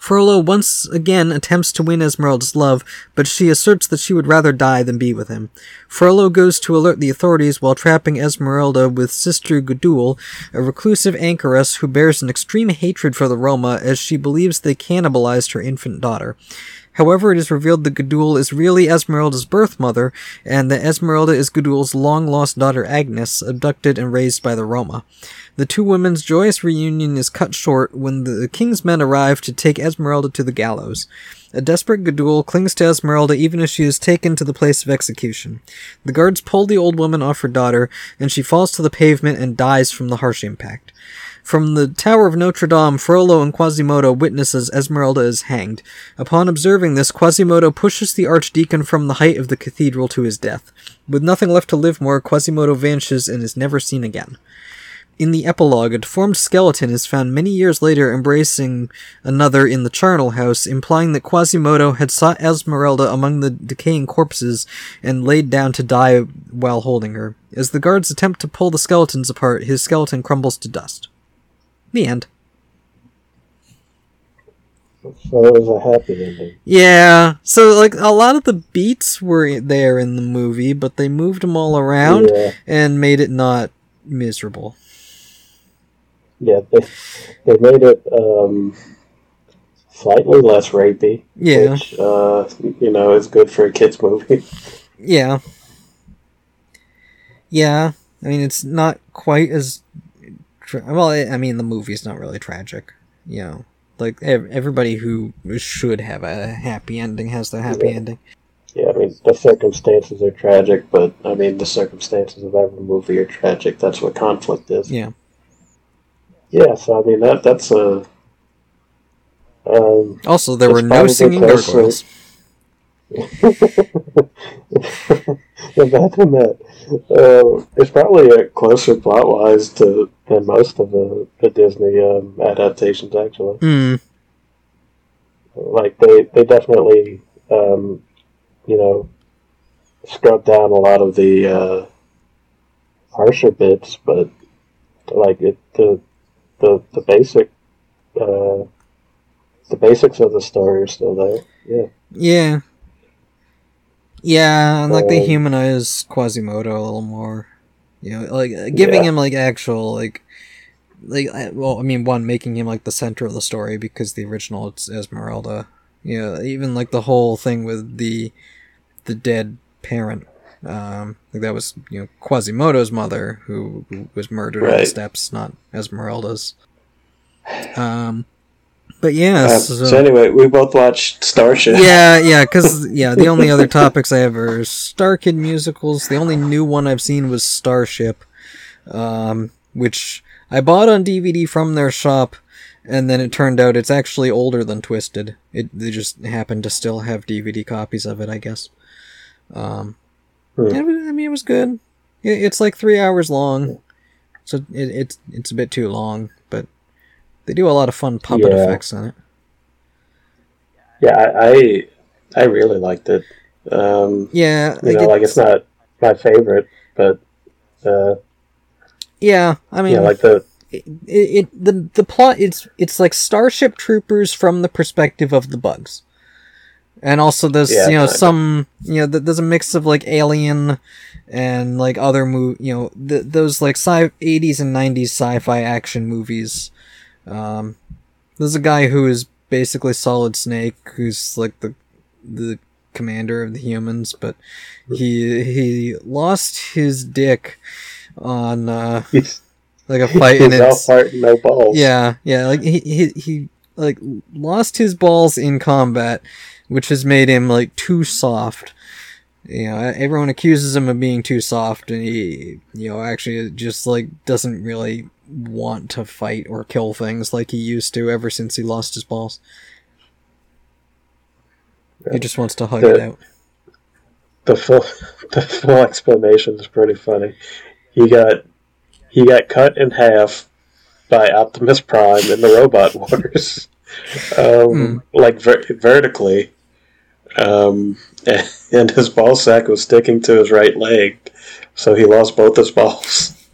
Frollo once again attempts to win Esmeralda's love, but she asserts that she would rather die than be with him. Frollo goes to alert the authorities while trapping Esmeralda with Sister Gudule, a reclusive anchoress who bears an extreme hatred for the Roma as she believes they cannibalized her infant daughter. However, it is revealed that Gudule is really Esmeralda's birth mother, and that Esmeralda is Gudule's long lost daughter Agnes, abducted and raised by the Roma. The two women's joyous reunion is cut short when the king's men arrive to take Esmeralda to the gallows. A desperate Gudule clings to Esmeralda even as she is taken to the place of execution. The guards pull the old woman off her daughter, and she falls to the pavement and dies from the harsh impact. From the Tower of Notre Dame, Frollo and Quasimodo witness as Esmeralda is hanged. Upon observing this, Quasimodo pushes the archdeacon from the height of the cathedral to his death. With nothing left to live more, Quasimodo vanishes and is never seen again. In the epilogue, a deformed skeleton is found many years later embracing another in the charnel house, implying that Quasimodo had sought Esmeralda among the decaying corpses and laid down to die while holding her. As the guards attempt to pull the skeletons apart, his skeleton crumbles to dust. The end.
So it was a happy ending.
Yeah, so like a lot of the beats were there in the movie, but they moved them all around
Yeah,
and made it not miserable.
yeah. They, they made it um, slightly less rapey,
Yeah.
which uh, you know is good for a kids movie.
Yeah. Yeah. I mean, it's not quite as. Tra- well, I mean, the movie's not really tragic. You know, like everybody who should have a happy ending has their happy
Yeah.
ending.
Yeah, I mean the circumstances are tragic, but I mean the circumstances of every movie are tragic. That's what conflict is.
Yeah.
Yeah, so I mean that that's a. Um,
Also, there were no singing gargoyles. *laughs* *laughs*
Imagine that. Uh, it's probably a closer plot wise to than most of the, the Disney um, adaptations. Actually,
Hmm.
like they they definitely um, you know scrubbed down a lot of the uh, harsher bits, but like it the the the basic uh, the basics of the story are still there. Yeah.
Yeah. Yeah, and like they
Um,
humanize Quasimodo a little more. You know, like uh, giving
Yeah.
him like actual like like uh, well, I mean, one making him like the center of the story because the original it's Esmeralda. You know, even like the whole thing with the the dead parent. Um, like that was you know Quasimodo's mother who, who was murdered on the steps, not Esmeralda's. Um, but yeah,
Uh,
so-
so anyway, we both watched Starship.
yeah, *laughs* yeah, because yeah, the only other topics I have are StarKid musicals. The only new one I've seen was Starship, um, which I bought on DVD from their shop, and then it turned out it's actually older than Twisted. It they just happened to still have DVD copies of it, I guess. Um,
Hmm.
I mean, it was good. It, it's like three hours long, so it, it's it's a bit too long, they do a lot of fun puppet
Yeah.
effects on it.
Yeah, I, I I really liked it. Um,
Yeah,
you know, like it's not my favorite, but uh,
yeah. I mean,
yeah, like the
it, it the the plot it's it's like Starship Troopers from the perspective of the bugs, and also there's
Yeah,
you know some you know there's a mix of like Alien and like other move you know th- those like sci 80s and 90s sci-fi action movies. Um, there's a guy who is basically Solid Snake, who's like the the commander of the humans, but he he lost his dick on uh like a fight
he's all heart no balls.
yeah yeah like he, he he like lost his balls in combat which has made him like too soft you know everyone accuses him of being too soft and he you know actually just like doesn't really want to fight or kill things like he used to ever since he lost his balls. He just wants to hug it out.
The full *laughs* the full explanation is pretty funny. He got he got cut in half by Optimus Prime in the Robot Wars, *laughs* um, like ver- vertically, um, *laughs* and his ball sack was sticking to his right leg, so he lost both his balls. *laughs*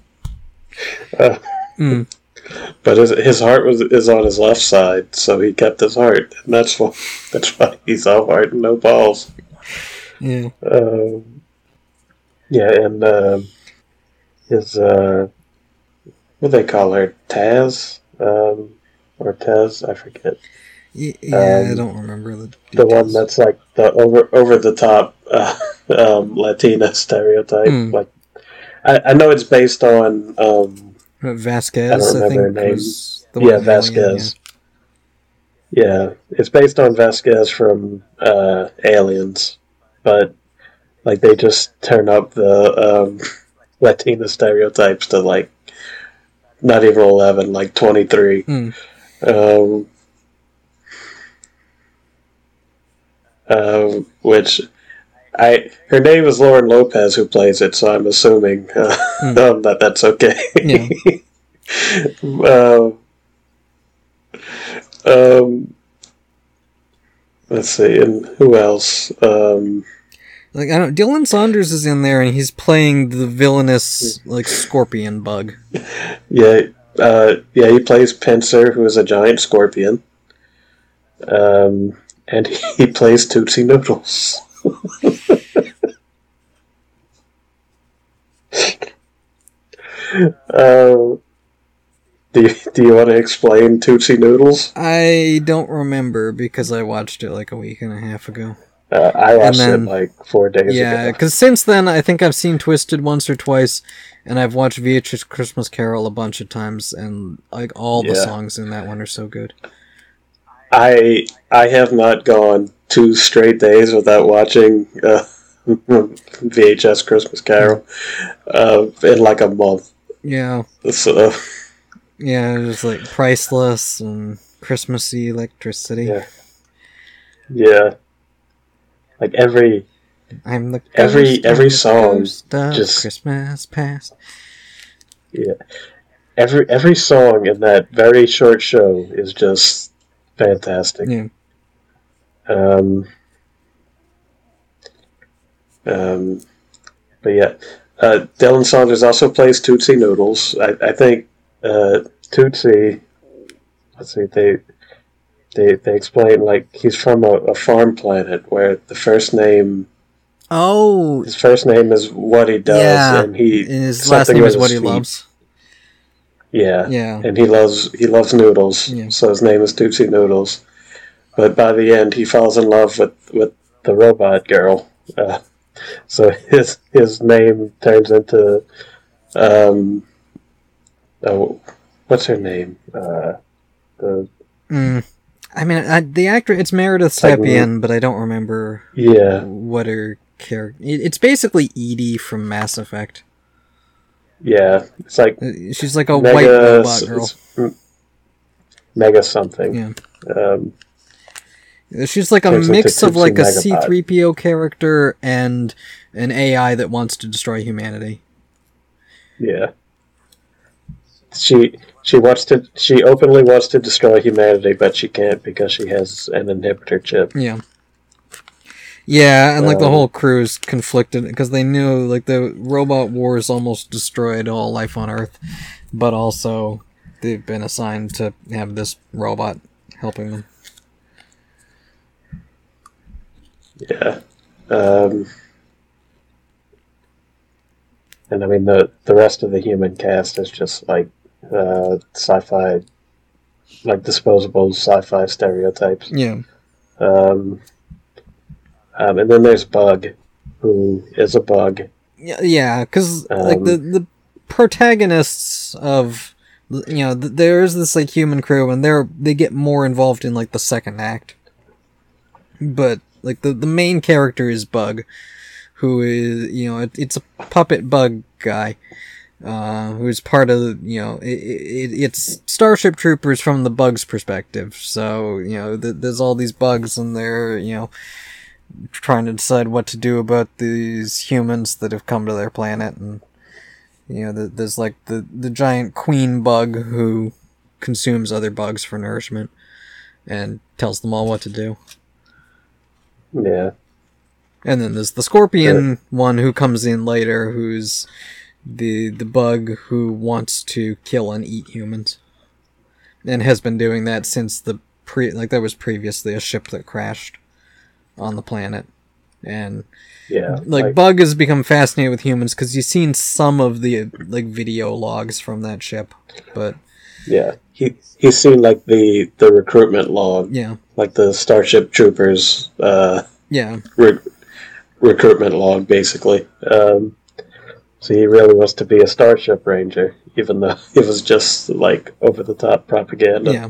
Uh,
Mm.
But his, his heart was is on his left side, so he kept his heart, and that's why *laughs* that's why he's all heart and no balls.
yeah
Um, yeah, and um his uh, what do they call her, Taz, um, or Tez, I forget.
Yeah, I
Um,
don't remember the
the one that's like the over over the top uh, *laughs* um, Latina stereotype.
Hmm.
Like, I, I know it's based on um,
Uh, Vasquez,
I don't
I, think, was the
Yeah,
one alien,
Vasquez. yeah, it's based on Vasquez from uh, Aliens, but like they just turn up the um, *laughs* Latina stereotypes to like not even eleven, like twenty three.
Hmm.
um, uh, which I her name is Lauren Lopez who plays it, so I'm assuming uh,
Hmm. *laughs*
um, that that's okay. *laughs* um, um, let's see, and who else? Um,
Like I don't. Dylan Saunders is in there, and he's playing the villainous like scorpion bug.
yeah, uh, yeah, he plays Pincer, who is a giant scorpion. Um, and he plays Tootsie Noodles. uh, *laughs* do you, do you want to explain Tootsie Noodles?
I don't remember because I watched it like a week and a half ago.
Uh, I watched
then-
it like four days
Yeah,
ago.
because since then I think I've seen Twisted once or twice, and I've watched VHS Christmas Carol a bunch of times, and like all the
Yeah.
songs in that one are so good.
I I have not gone two straight days without watching uh, *laughs* VHS Christmas Carol uh, in like a month.
Yeah,
So
yeah, it was like priceless and Christmassy electricity.
Yeah. yeah, like every
I'm the
Every- every song just-
Christmas past.
yeah every every song in that very short show is just fantastic.
Yeah,
Um, um, but yeah, uh, Dylan Saunders also plays Tootsie Noodles. I, I think uh, Tootsie. Let's see. They they they explain like he's from a, a farm planet where the first name
Oh,
his first name is what he does,
Yeah,
and he
and his last
something
name is what he loves.
Yeah,
Yeah,
and he loves he loves noodles,
Yeah.
so his name is Tootsie Noodles. But by the end, he falls in love with, with the robot girl. Uh, so his his name turns into um oh what's her name uh the
mm. I mean, I, the actor it's Meredith Stepien, but I don't remember
yeah
what her character. It's basically EDI from Mass Effect.
Yeah it's like
Uh, She's like a
mega
white robot girl.
mega something
Yeah.
um
She's like a mix of like a
Megabot.
C3PO character and an AI that wants to destroy humanity.
Yeah. She she wants to she openly wants to destroy humanity, but she can't because she has an inhibitor chip.
Yeah. Yeah, and like the
Um,
whole crew's conflicted because they knew like the robot wars almost destroyed all life on Earth, but also they've been assigned to have this robot helping them.
Yeah. Um and I mean the the rest of the human cast is just like uh sci-fi like disposable sci-fi stereotypes.
Yeah.
Um um, and then there's Bug, who is a bug.
Yeah, yeah, because like
Um,
the the protagonists of you know th- there is this like human crew and they're they get more involved in like the second act, but like the the main character is Bug, who is you know it, it's a puppet bug guy. Uh, who's part of you know it, it, it's Starship Troopers from the bugs perspective. So you know th- there's all these bugs and they're you know trying to decide what to do about these humans that have come to their planet and you know th- there's like the the giant queen bug who consumes other bugs for nourishment and tells them all what to do.
Yeah.
and then there's the scorpion one who comes in later who's the the bug who wants to kill and eat humans and has been doing that since the pre like there was previously a ship that crashed on the planet and
Yeah.
like, bug has become fascinated with humans because you've seen some of the like video logs from that ship but
yeah. He he's seen like the the recruitment log
yeah
like the Starship Troopers uh,
Yeah.
re- recruitment log, basically. Um, so he really wants to be a Starship Ranger, even though *laughs* it was just like over the top propaganda.
Yeah.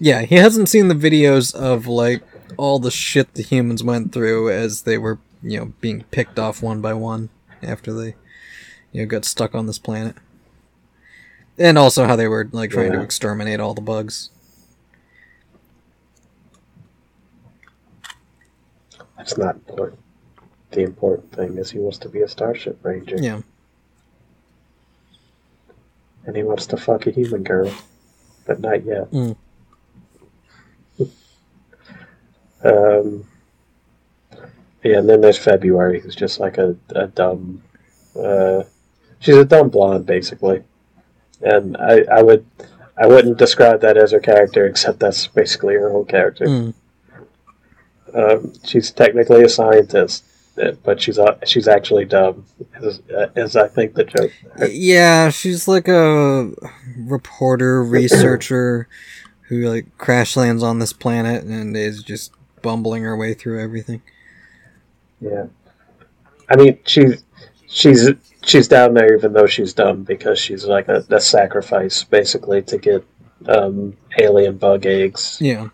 Yeah, he hasn't seen the videos of like all the shit the humans went through as they were, you know, being picked off one by one after they you know got stuck on this planet. And also how they were like trying to exterminate all the bugs.
That's not important. The important thing is he wants to be a Starship Ranger.
Yeah.
And he wants to fuck a human girl. But not yet.
Mm.
Um, yeah, and then there's February, who's just like a, a dumb. Uh, she's a dumb blonde, basically. And I, I would. I wouldn't describe that as her character, except that's basically her whole character.
Mm.
Um, she's technically a scientist, uh, but she's uh, she's actually dumb, as, as I think the joke.
Yeah, she's like a reporter, *clears throat* researcher who like crash lands on this planet and is just bumbling her way through everything.
Yeah, I mean she's she's she's down there even though she's dumb because she's like a, a sacrifice basically to get um, alien bug eggs.
Yeah,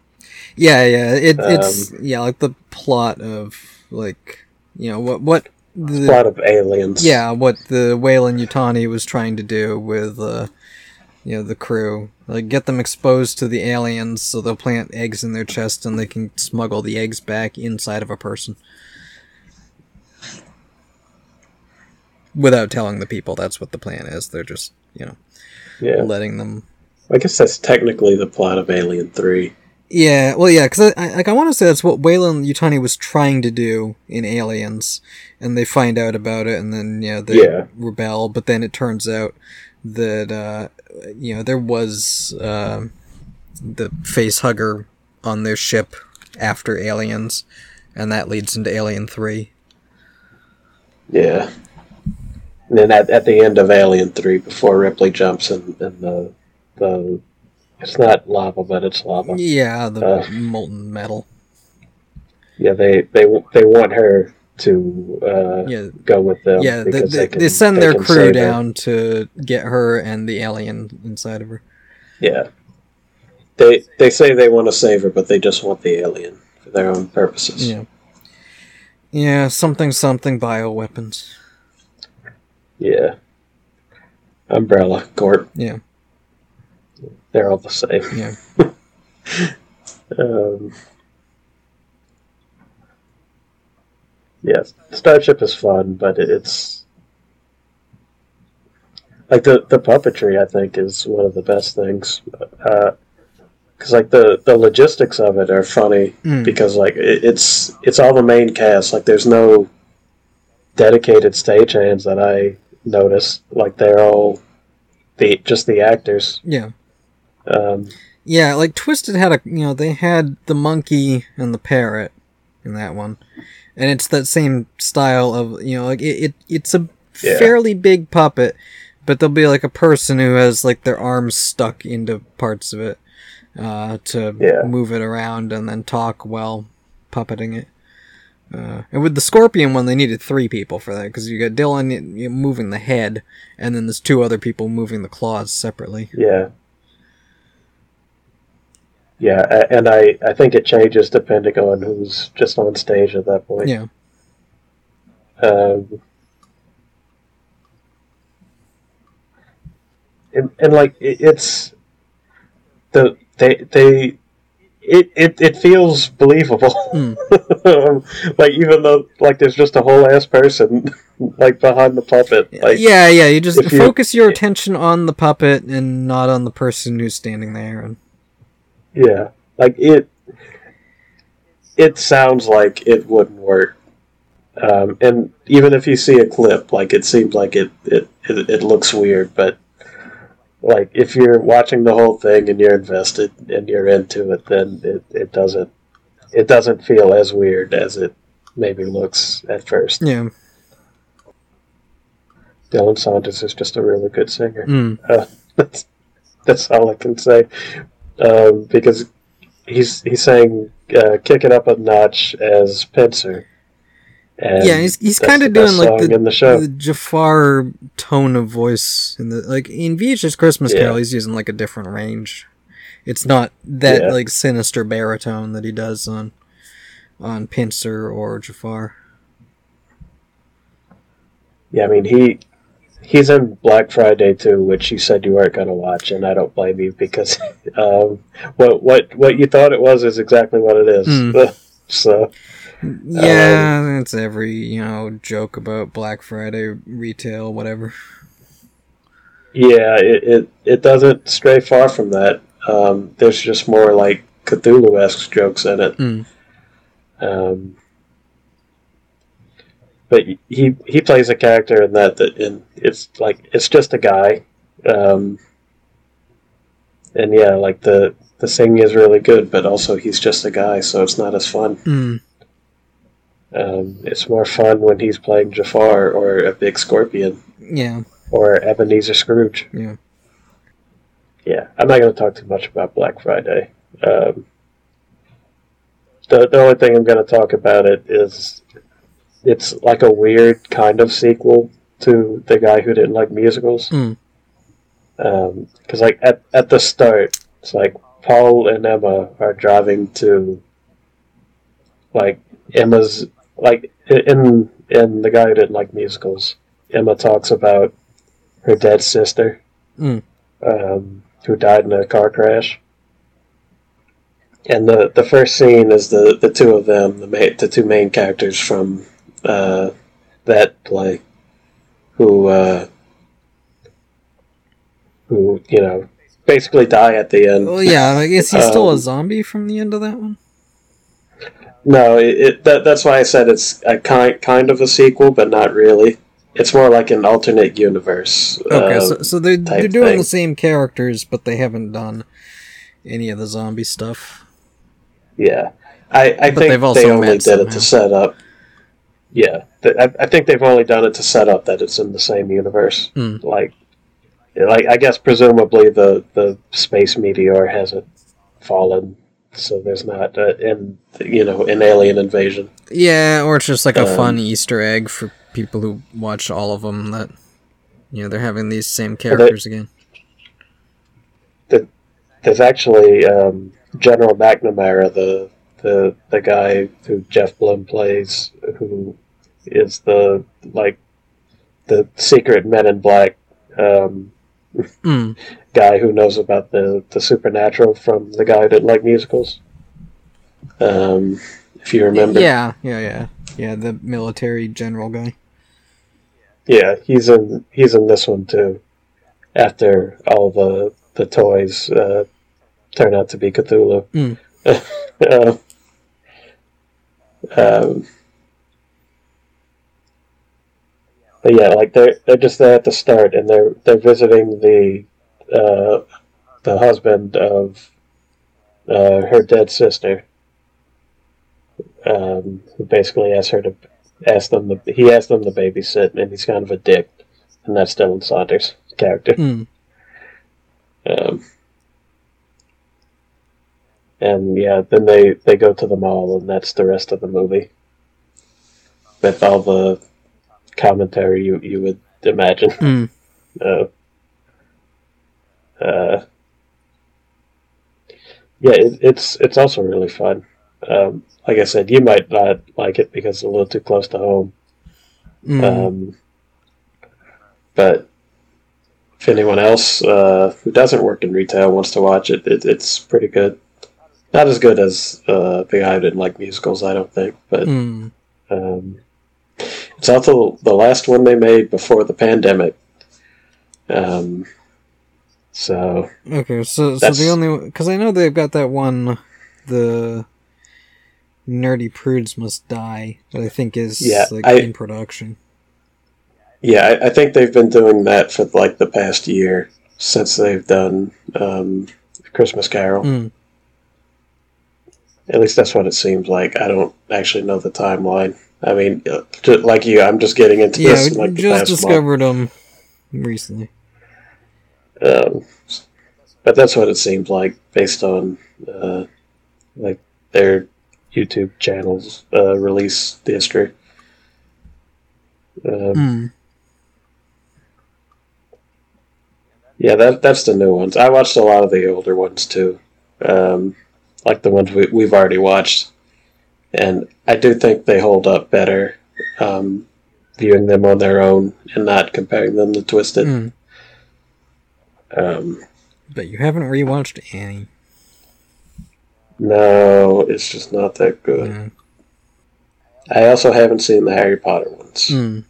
yeah, yeah. It, it's
Um,
yeah, like the plot of like you know what what the
lot of aliens.
yeah what the Weyland-Yutani was trying to do with uh you know the crew like get them exposed to the aliens so they'll plant eggs in their chest and they can smuggle the eggs back inside of a person without telling the people that's what the plan is they're just you know
yeah.
letting them
I guess that's technically the plot of Alien Three.
Yeah, well, yeah, because I, I, like I want to say that's what Weyland-Yutani was trying to do in Aliens, and they find out about it, and then yeah, they
Yeah.
rebel. But then it turns out that uh, you know there was uh, the face hugger on their ship after Aliens, and that leads into Alien Three.
Yeah. And then at, at the end of Alien Three, before Ripley jumps in, in the the it's not lava, but it's lava.
Yeah, the
Uh.
molten metal.
Yeah, they they they want her to uh,
Yeah,
go with them.
yeah. They, they,
can-
they send
they
their crew down to get her and the alien inside of her.
Yeah. They they say they want to save her, but they just want the alien for their own purposes.
Yeah. Yeah, something something bioweapons.
Yeah. Umbrella Corp.
Yeah.
They're all the same.
Yeah. *laughs*
Um, yes, Starship is fun, but it's like the the puppetry. I think is one of the best things because like the the logistics of it are funny
Mm.
because like it, it's it's all the main cast. Like there's no dedicated stagehands that I notice Like they're all the just the actors.
Yeah.
Um,
Yeah, like Twisted had a you know, they had the monkey and the parrot in that one. And it's that same style of you know, like it, it it's a
Yeah.
fairly big puppet, but there'll be like a person who has like their arms stuck into parts of it uh, to
Yeah.
move it around and then talk while puppeting it. Uh, and with the scorpion one, they needed three people for that because you got Dylan moving the head, and then there's two other people moving the claws separately.
Yeah. Yeah, and I, I think it changes depending on who's just on stage at that point.
Yeah,
Um, and, and like it, it's the they they it, it, it feels believable.
Mm. *laughs*
like even though like there's just a whole ass person *laughs* like behind the puppet. Like
yeah, yeah. You just
if you-
focus your attention on the puppet and not on the person who's standing there. And
Yeah, like it. It sounds like it wouldn't work, um, and even if you see a clip, like it seems like it, it it it looks weird. But like if you're watching the whole thing and you're invested and you're into it, then it, it doesn't it doesn't feel as weird as it maybe looks at first.
yeah,
Dylan Saunders is just a really good singer.
mm.
Uh, *laughs* that's that's all I can say. Um, because he's he's saying uh, "Kick It Up a Notch" as Pincer. And
yeah, he's he's kind of doing like the,
the
the Jafar tone of voice in the like in VHS Christmas
Yeah.
Carol. He's using like a different range. It's not that
Yeah.
like sinister baritone that he does on on Pincer or Jafar.
Yeah, I mean he he's in Black Friday too, which you said you weren't going to watch, and I don't blame you because *laughs* um, what what what you thought it was is exactly what it is.
Mm. *laughs*
so
Yeah, it's every you know joke about Black Friday retail, whatever.
yeah, it, it it doesn't stray far from that. Um, there's just more like Cthulhu esque jokes in it.
Mm.
Um, but he he plays a character in that that in it's like it's just a guy, um, and yeah, like the the singing is really good, but also he's just a guy, so it's not as fun.
Mm.
Um, it's more fun when he's playing Jafar or a big scorpion
Yeah,
or Ebenezer Scrooge.
yeah.
Yeah, I'm not going to talk too much about Black Friday. Um, the, the only thing I'm going to talk about it is it's like a weird kind of sequel to the guy who didn't like musicals.
Mm.
Because like at at the start, it's like Paul and Emma are driving to like Emma's like in in the guy who didn't like musicals. Emma talks about her dead sister,
Mm.
um, who died in a car crash. And the, the first scene is the, the two of them, the ma- the two main characters from uh, that play, who uh, who you know basically die at the end.
Well, yeah. I guess he's still a
Um,
zombie from the end of that one.
No, it, it that, that's why I said it's a kind kind of a sequel, but not really. It's more like an alternate universe.
Okay,
uh,
so, so they're they're doing
thing.
the same characters, but they haven't done any of the zombie stuff.
yeah, I, I
But
think
they've also
they only did it to set up. Yeah, th- I, I think they've only done it to set up that it's in the same universe.
Hmm.
Like, like I guess presumably the the space meteor hasn't fallen, so there's not uh, in you know an alien invasion.
Yeah, or it's just like a
Um,
fun Easter egg for people who watch all of them that you know they're having these same characters again.
There's actually um, General McNamara, the the the guy who Jeff Blim plays, who is the like the secret Men in Black um,
Mm.
guy who knows about the the supernatural from the guy who didn't like musicals. Um, if you remember,
Yeah, yeah, yeah, yeah. The military general guy.
yeah, he's in he's in this one too. After all the the toys uh, turn out to be Cthulhu.
Mm.
Uh, *laughs* um, but yeah, like they're they're just there at the start, and they're they're visiting the uh, the husband of uh, her dead sister, um, who basically asked her to ask them to, he asked them to babysit, and he's kind of a dick, and that's Dylan Saunders' character.
Mm.
Um, and yeah, then they, they go to the mall, and that's the rest of the movie. With all the commentary you, you would imagine.
Mm. *laughs*
Uh, uh, yeah, it, it's it's also really fun. Um, like I said, you might not like it because it's a little too close to home.
Mm.
Um, but if anyone else uh, who doesn't work in retail wants to watch it, it it's pretty good. Not as good as uh, the guy who didn't like musicals, I don't think, but
Mm.
um, it's also the last one they made before the pandemic. Um, so
Okay, so so the only because I know they've got that one, the nerdy prudes must die that I think is
Yeah,
like
I-
in production.
yeah, I, I think they've been doing that for like the past year since they've done um, Christmas Carol.
Mm.
At least that's what it seems like. I don't actually know the timeline. I mean, like you, I'm just getting into
Yeah,
this
we
like
just discovered them recently.
Um, but that's what it seems like based on uh, like their YouTube channels uh, release history. Um,
Mm.
Yeah, that that's the new ones. I watched a lot of the older ones too, um, like the ones we, we've already watched, and I do think they hold up better um, viewing them on their own and not comparing them to Twisted.
Mm.
Um,
But you haven't rewatched Annie.
no, it's just not that good.
Mm.
I also haven't seen the Harry Potter ones
Mm.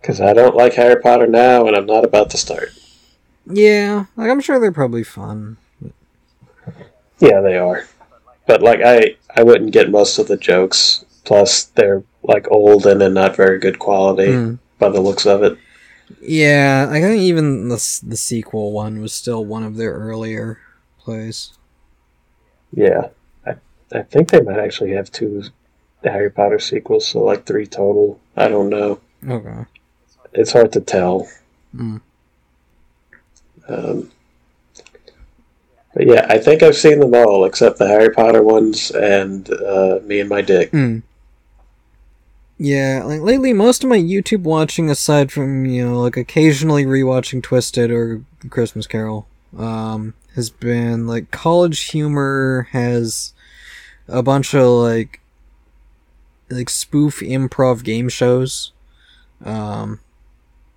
because I don't like Harry Potter now, and I'm not about to start.
Yeah, like I'm sure they're probably fun.
Yeah, they are. But like I I wouldn't get most of the jokes. Plus they're like old and in not very good quality
Mm.
by the looks of it.
Yeah, I think even the the sequel one was still one of their earlier plays.
Yeah. I I think they might actually have two Harry Potter sequels, so like three total. I don't know.
Okay.
It's hard to tell.
Mm.
Um, but yeah, I think I've seen them all except the Harry Potter ones and uh, Me and My Dick.
Mm. Yeah, like lately, most of my YouTube watching, aside from you know, like occasionally rewatching Twisted or Christmas Carol, um, has been like College Humor has a bunch of like like spoof improv game shows, um,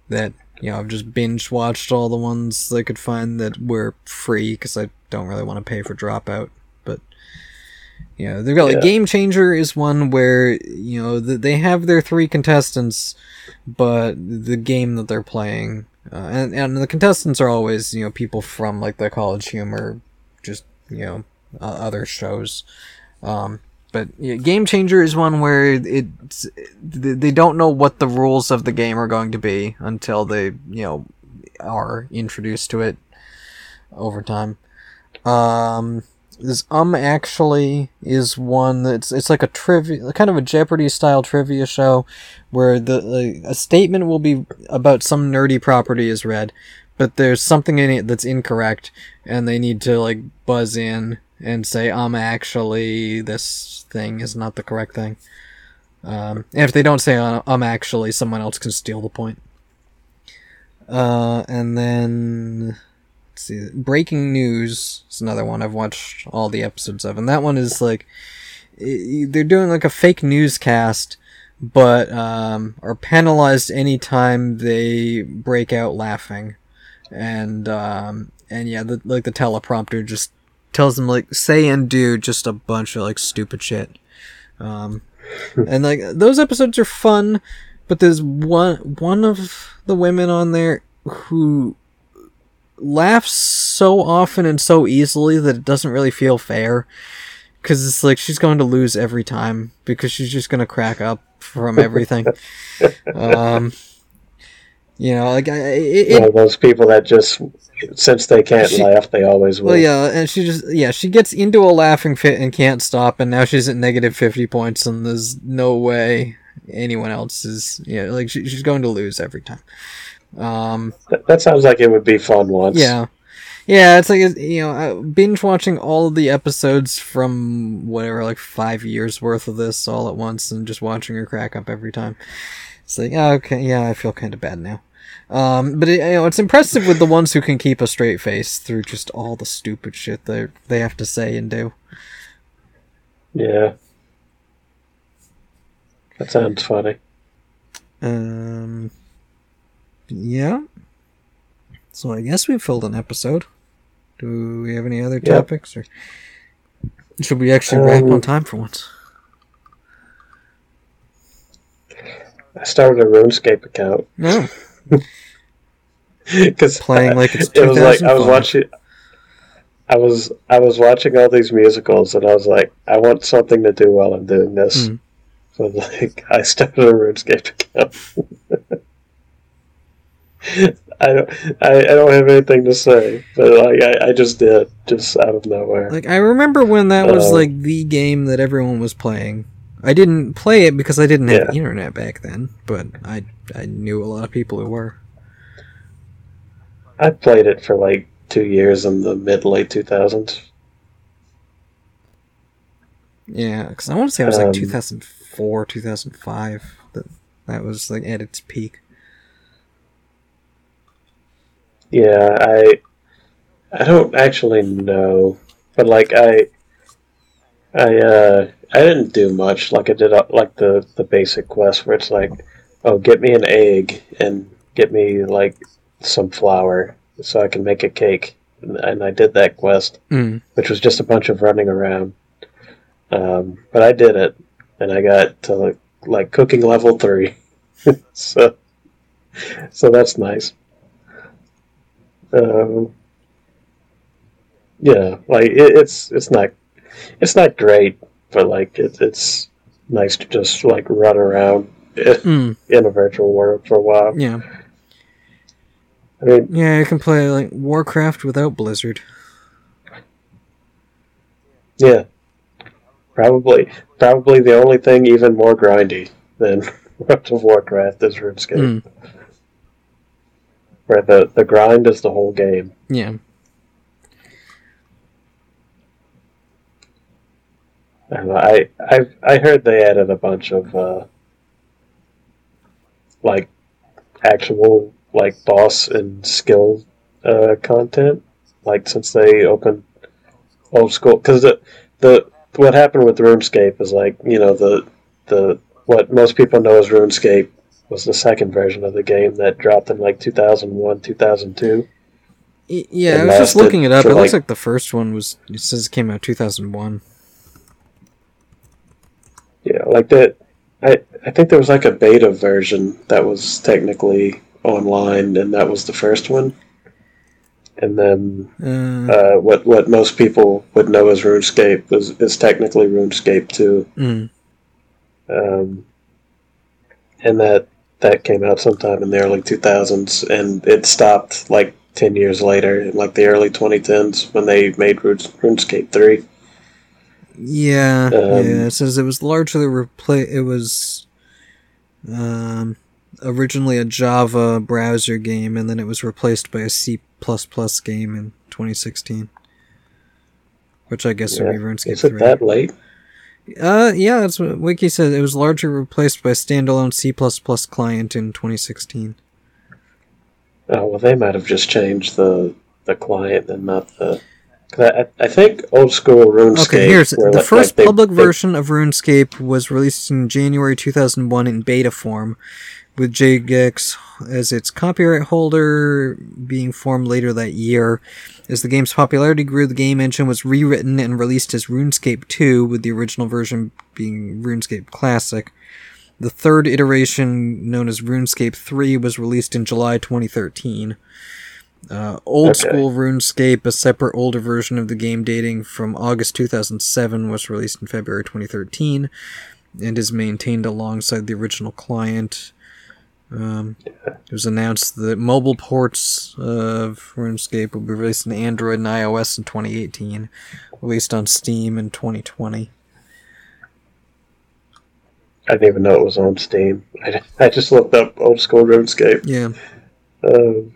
that you know I've just binge watched all the ones I could find that were free because I don't really want to pay for Dropout, but. You know, they've got like
Yeah.
Game Changer is one where you know th- they have their three contestants, but the game that they're playing, uh, and and the contestants are always you know people from like the College Humor, just you know uh, other shows. Um, but yeah, Game Changer is one where it's they don't know what the rules of the game are going to be until they you know are introduced to it over time. Um, this um actually is one that's it's like a trivia kind of a jeopardy style trivia show where the a statement will be about some nerdy property is read but there's something in it that's incorrect and they need to like buzz in and say um actually this thing is not the correct thing. Um, and if they don't say uh, um actually someone else can steal the point. Uh, and then Let's see, Breaking News is another one I've watched all the episodes of, and that one is like they're doing like a fake newscast, but um, are penalized anytime they break out laughing, and um, and yeah, the, like the teleprompter just tells them like say and do just a bunch of like stupid shit, um, and like those episodes are fun, but there's one one of the women on there who laughs so often and so easily that it doesn't really feel fair. Because it's like she's going to lose every time because she's just going to crack up from everything. *laughs* um, you know, like I, it,
You
it,
know, those people that just since they can't
She-
laugh, they always will.
well, yeah, and she just yeah she gets into a laughing fit and can't stop, and now she's at negative fifty points, and there's no way anyone else is yeah like she, she's going to lose every time. Um,
That, that sounds like it would be fun once.
Yeah, yeah. It's like you know, binge watching all of the episodes from whatever, like five years worth of this all at once, and just watching her crack up every time. It's like, oh, okay, yeah, I feel kind of bad now. Um, but it, you know, it's impressive with the ones who can keep a straight face through just all the stupid shit they they have to say and do.
Yeah. That sounds funny.
Um, yeah. So I guess we've filled an episode. Do we have any other
Yep.
topics, or should we actually wrap
Um,
on time for once?
I started a RuneScape account
No.
Because
Playing like it's *laughs*
it was like I was watching. I was I was watching all these musicals and I was like, I want something to do while I'm doing this.
Mm.
So like I started a RuneScape account. *laughs* I don't I, I don't have anything to say, but like I, I just did just out of nowhere.
Like I remember when that was
Uh,
like the game that everyone was playing. I didn't play it because I didn't have
Yeah.
internet back then, but I I knew a lot of people who were.
I played it for like two years in the mid late two thousands.
Yeah, because I want to say it was like
Um,
2004, 2005. That that was like at its peak.
Yeah, I I don't actually know, but like I I uh I didn't do much. Like I did uh, like the the basic quest where it's like, oh, get me an egg and get me like some flour so I can make a cake, and, and I did that quest,
Mm.
which was just a bunch of running around. Um, but I did it, and I got to like, like cooking level three, *laughs* so so that's nice. Um, yeah, like it, it's it's not it's not great, but like it, it's nice to just like run around
Mm.
in a virtual world for a while.
Yeah,
I mean,
yeah, you can play like Warcraft without Blizzard.
yeah, probably probably the only thing even more grindy than *laughs* World of Warcraft is RuneScape,
Mm.
where the the grind is the whole game.
Yeah,
I I I I heard they added a bunch of uh, like actual like boss and skill uh, content, like since they opened old school. Because the the what happened with RuneScape is like you know the the what most people know as RuneScape was the second version of the game that dropped in like 2001 2002
yeah. I was just looking it up. It looks
like-
like the first one was. It says it came out 2001.
Yeah, like that. I I think there was like a beta version that was technically online, and that was the first one. And then
Uh,
uh, what what most people would know as RuneScape was is technically RuneScape two,
mm.
um, and that that came out sometime in the early two thousands, and it stopped like ten years later, in like the early twenty tens, when they made Rune, RuneScape three.
Yeah,
Um,
yeah. It says it was largely repla It was um, originally a Java browser game, and then it was replaced by a C game in 2016. Which I guess would be
Yeah.
RuneScape
Is it
3.
that late?
Uh, yeah, that's what Wiki says. It was largely replaced by a standalone C client in 2016.
Oh well, they might have just changed the the client and not the. I, I think old school RuneScape.
Okay, here's the
like,
first
they-
public
they-
version of RuneScape was released in January 2001 in beta form, with Jagex as its copyright holder being formed later that year. As the game's popularity grew, the game engine was rewritten and released as RuneScape 2, with the original version being RuneScape Classic. The third iteration, known as RuneScape 3, was released in July 2013. Uh, old
Okay.
school RuneScape, a separate older version of the game dating from August 2007, was released in February 2013 and is maintained alongside the original client. Um, it was announced that mobile ports of RuneScape will be released in Android and iOS in 2018, released on Steam in 2020.
I didn't even know it was on Steam. I, I just looked up old school RuneScape
Yeah,
um,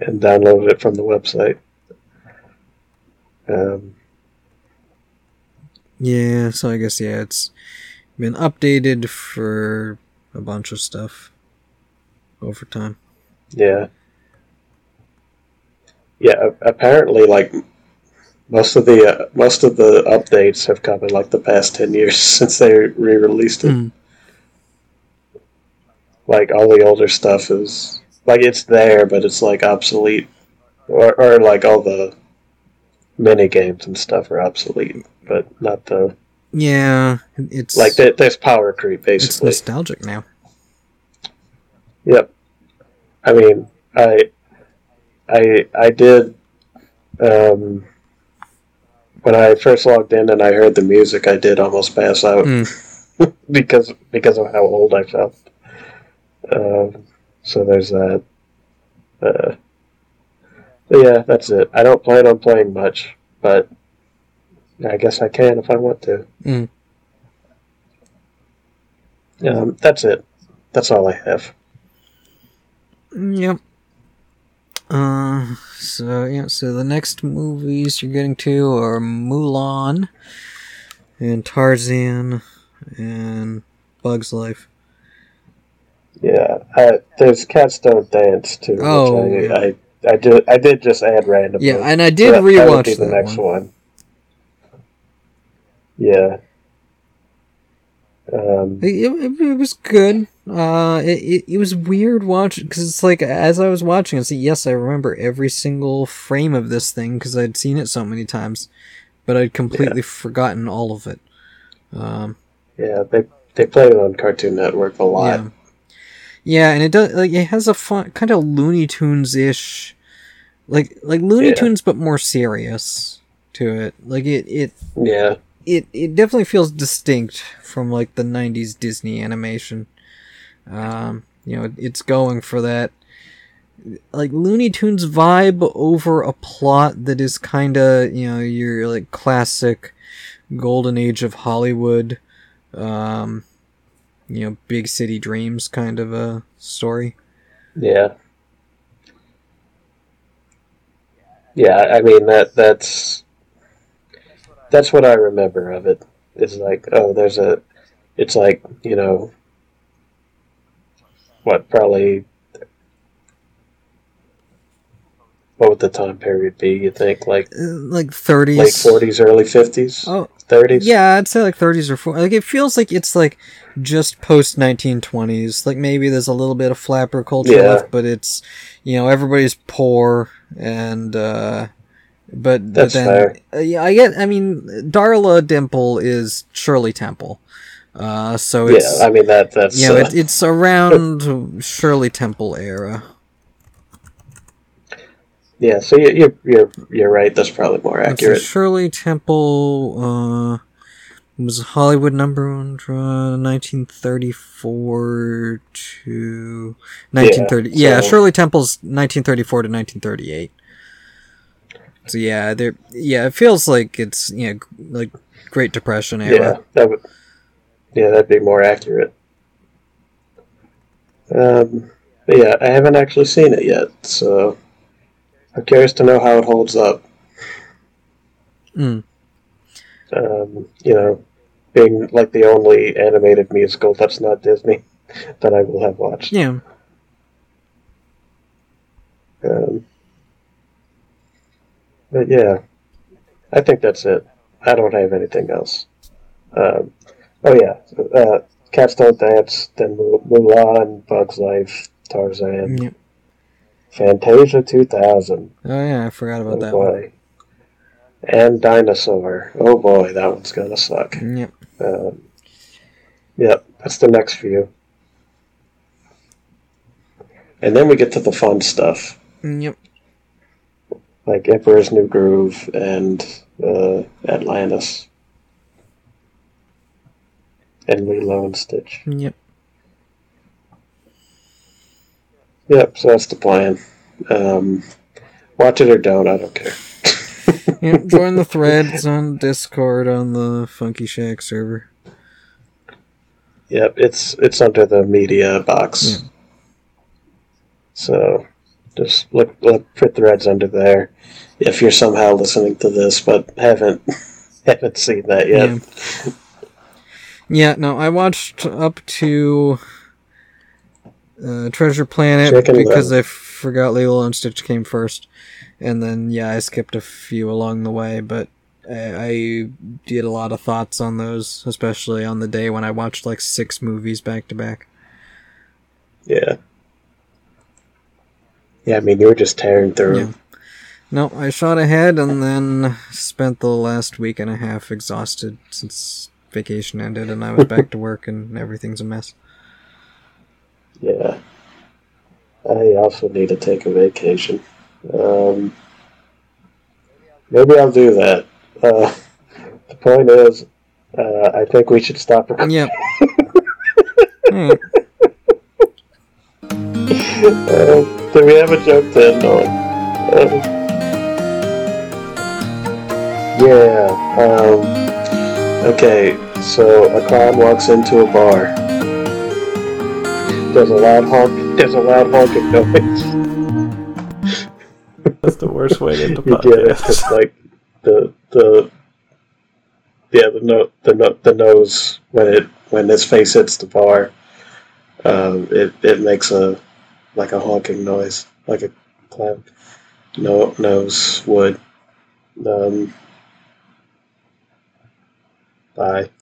and downloaded it from the website. Um,
yeah. So I guess yeah, it's been updated for a bunch of stuff over time.
yeah, yeah. Apparently, like most of the uh, most of the updates have come in like the past ten years *laughs* since they re-released it.
Mm.
like all the older stuff is like it's there but it's like obsolete or, or like all the mini games and stuff are obsolete but not the
Yeah, it's
like there, there's power creep basically.
it's nostalgic now.
yep i mean i i i did um when i first logged in and i heard the music i did almost pass out
Mm. *laughs*
because because of how old i felt um so there's that uh yeah that's it i don't plan on playing much but i guess i can if i want to
Mm.
um that's it that's all i have
Yep. Uh, so yeah, so the next movies you're getting to are Mulan and Tarzan and Bugs Life.
Yeah, I, there's Cats Don't Dance too.
Oh,
which
yeah.
I, I, I did I did just add randomly.
Yeah, and I did
that- that
rewatch
be the next
one.
one. Yeah. Um,
It, it, it was good. Uh, it, it, it was weird watching because it's like as I was watching, it's like, yes, I remember every single frame of this thing because I'd seen it so many times, but I'd completely forgotten all of it. Um,
yeah, they they played it on Cartoon Network a lot.
yeah, yeah, and it does like it has a fun kind of Looney Tunes ish, like like Looney
Yeah.
Tunes but more serious to it. Like it it
Yeah,
it it definitely feels distinct from like the 90s Disney animation. Um, you know, it's going for that like Looney Tunes vibe over a plot that is kind of, you know, your like classic golden age of Hollywood um you know, big city dreams kind of a story.
yeah, yeah. I mean that that's that's what I remember of it. It's like oh, there's a. It's like you know. What probably. What would the time period be? You think like
Uh, like 30s.
late forties, early fifties,
Oh,
thirties?
Yeah, I'd say like 30s or 40s. Like it feels like it's like just post 1920s. Like maybe there's a little bit of flapper culture
Yeah.
left, but it's you know everybody's poor and uh but, but
That's
then
fair.
uh, yeah, I get I mean Darla Dimple is Shirley Temple. Uh so it's
yeah. I mean that that's
you know,
uh,
it, it's around Shirley Temple era.
Yeah. So you, you're you're you're right. That's probably more accurate.
Shirley Temple uh, was Hollywood number one draw 1934 to 1930. Yeah,
Yeah, so-
Shirley Temple's 1934 to 1938. So yeah, there. Yeah, it feels like it's you know like Great Depression era.
Yeah, that would. Yeah, that'd be more accurate. Um, but yeah, I haven't actually seen it yet, so I'm curious to know how it holds up.
Mm.
Um, you know, being like the only animated musical that's not Disney *laughs* that I will have watched.
Yeah.
Um, but yeah, I think that's it. I don't have anything else. Um, oh yeah, uh, Cats Don't Dance, then Mu- Mulan, Bugs Life, Tarzan,
Yep.
Fantasia 2000.
Oh yeah, I forgot
Oh
about that one.
And Dinosaur. Oh boy, that one's gonna suck.
Yep.
Um, yep, that's the next few. And then we get to the fun stuff.
Yep.
like Emperor's New Groove and uh, Atlantis and Lilo and Stitch.
Yep.
Yep, so that's the plan. Um, watch it or don't, I don't care. *laughs*
Yep. Join the threads on Discord on the Funky Shack server.
Yep, it's it's under the media box.
Yeah.
So just look look for threads under there. If you're somehow listening to this but haven't *laughs* haven't seen that yet.
Yeah. Yeah, no, I watched up to uh, Treasure Planet
Chicken
because. I forgot Lilo and Stitch came first, and then yeah, I skipped a few along the way, but I, I did a lot of thoughts on those, especially on the day when I watched like six movies back to back.
Yeah. Yeah, I mean you were just tearing through.
Yeah. No, I shot ahead and then spent the last week and a half exhausted since vacation ended and I was back *laughs* to work and everything's a mess.
Yeah. I also need to take a vacation. Um, maybe I'll do that. Uh, the point is, uh, I think we should stop recording.
Yep. *laughs* Alright.
Uh, do we have a joke to end on? Uh, yeah. Um, okay, so a clown walks into a bar. There's a loud honk. There's a loud honking noise.
That's the worst way to end *laughs* the
You get it?
podcast.
'cause, like the the yeah the no the no, the nose when it when his face hits the bar, um, it it makes a like a honking noise like a clown no nose would. Um, bye.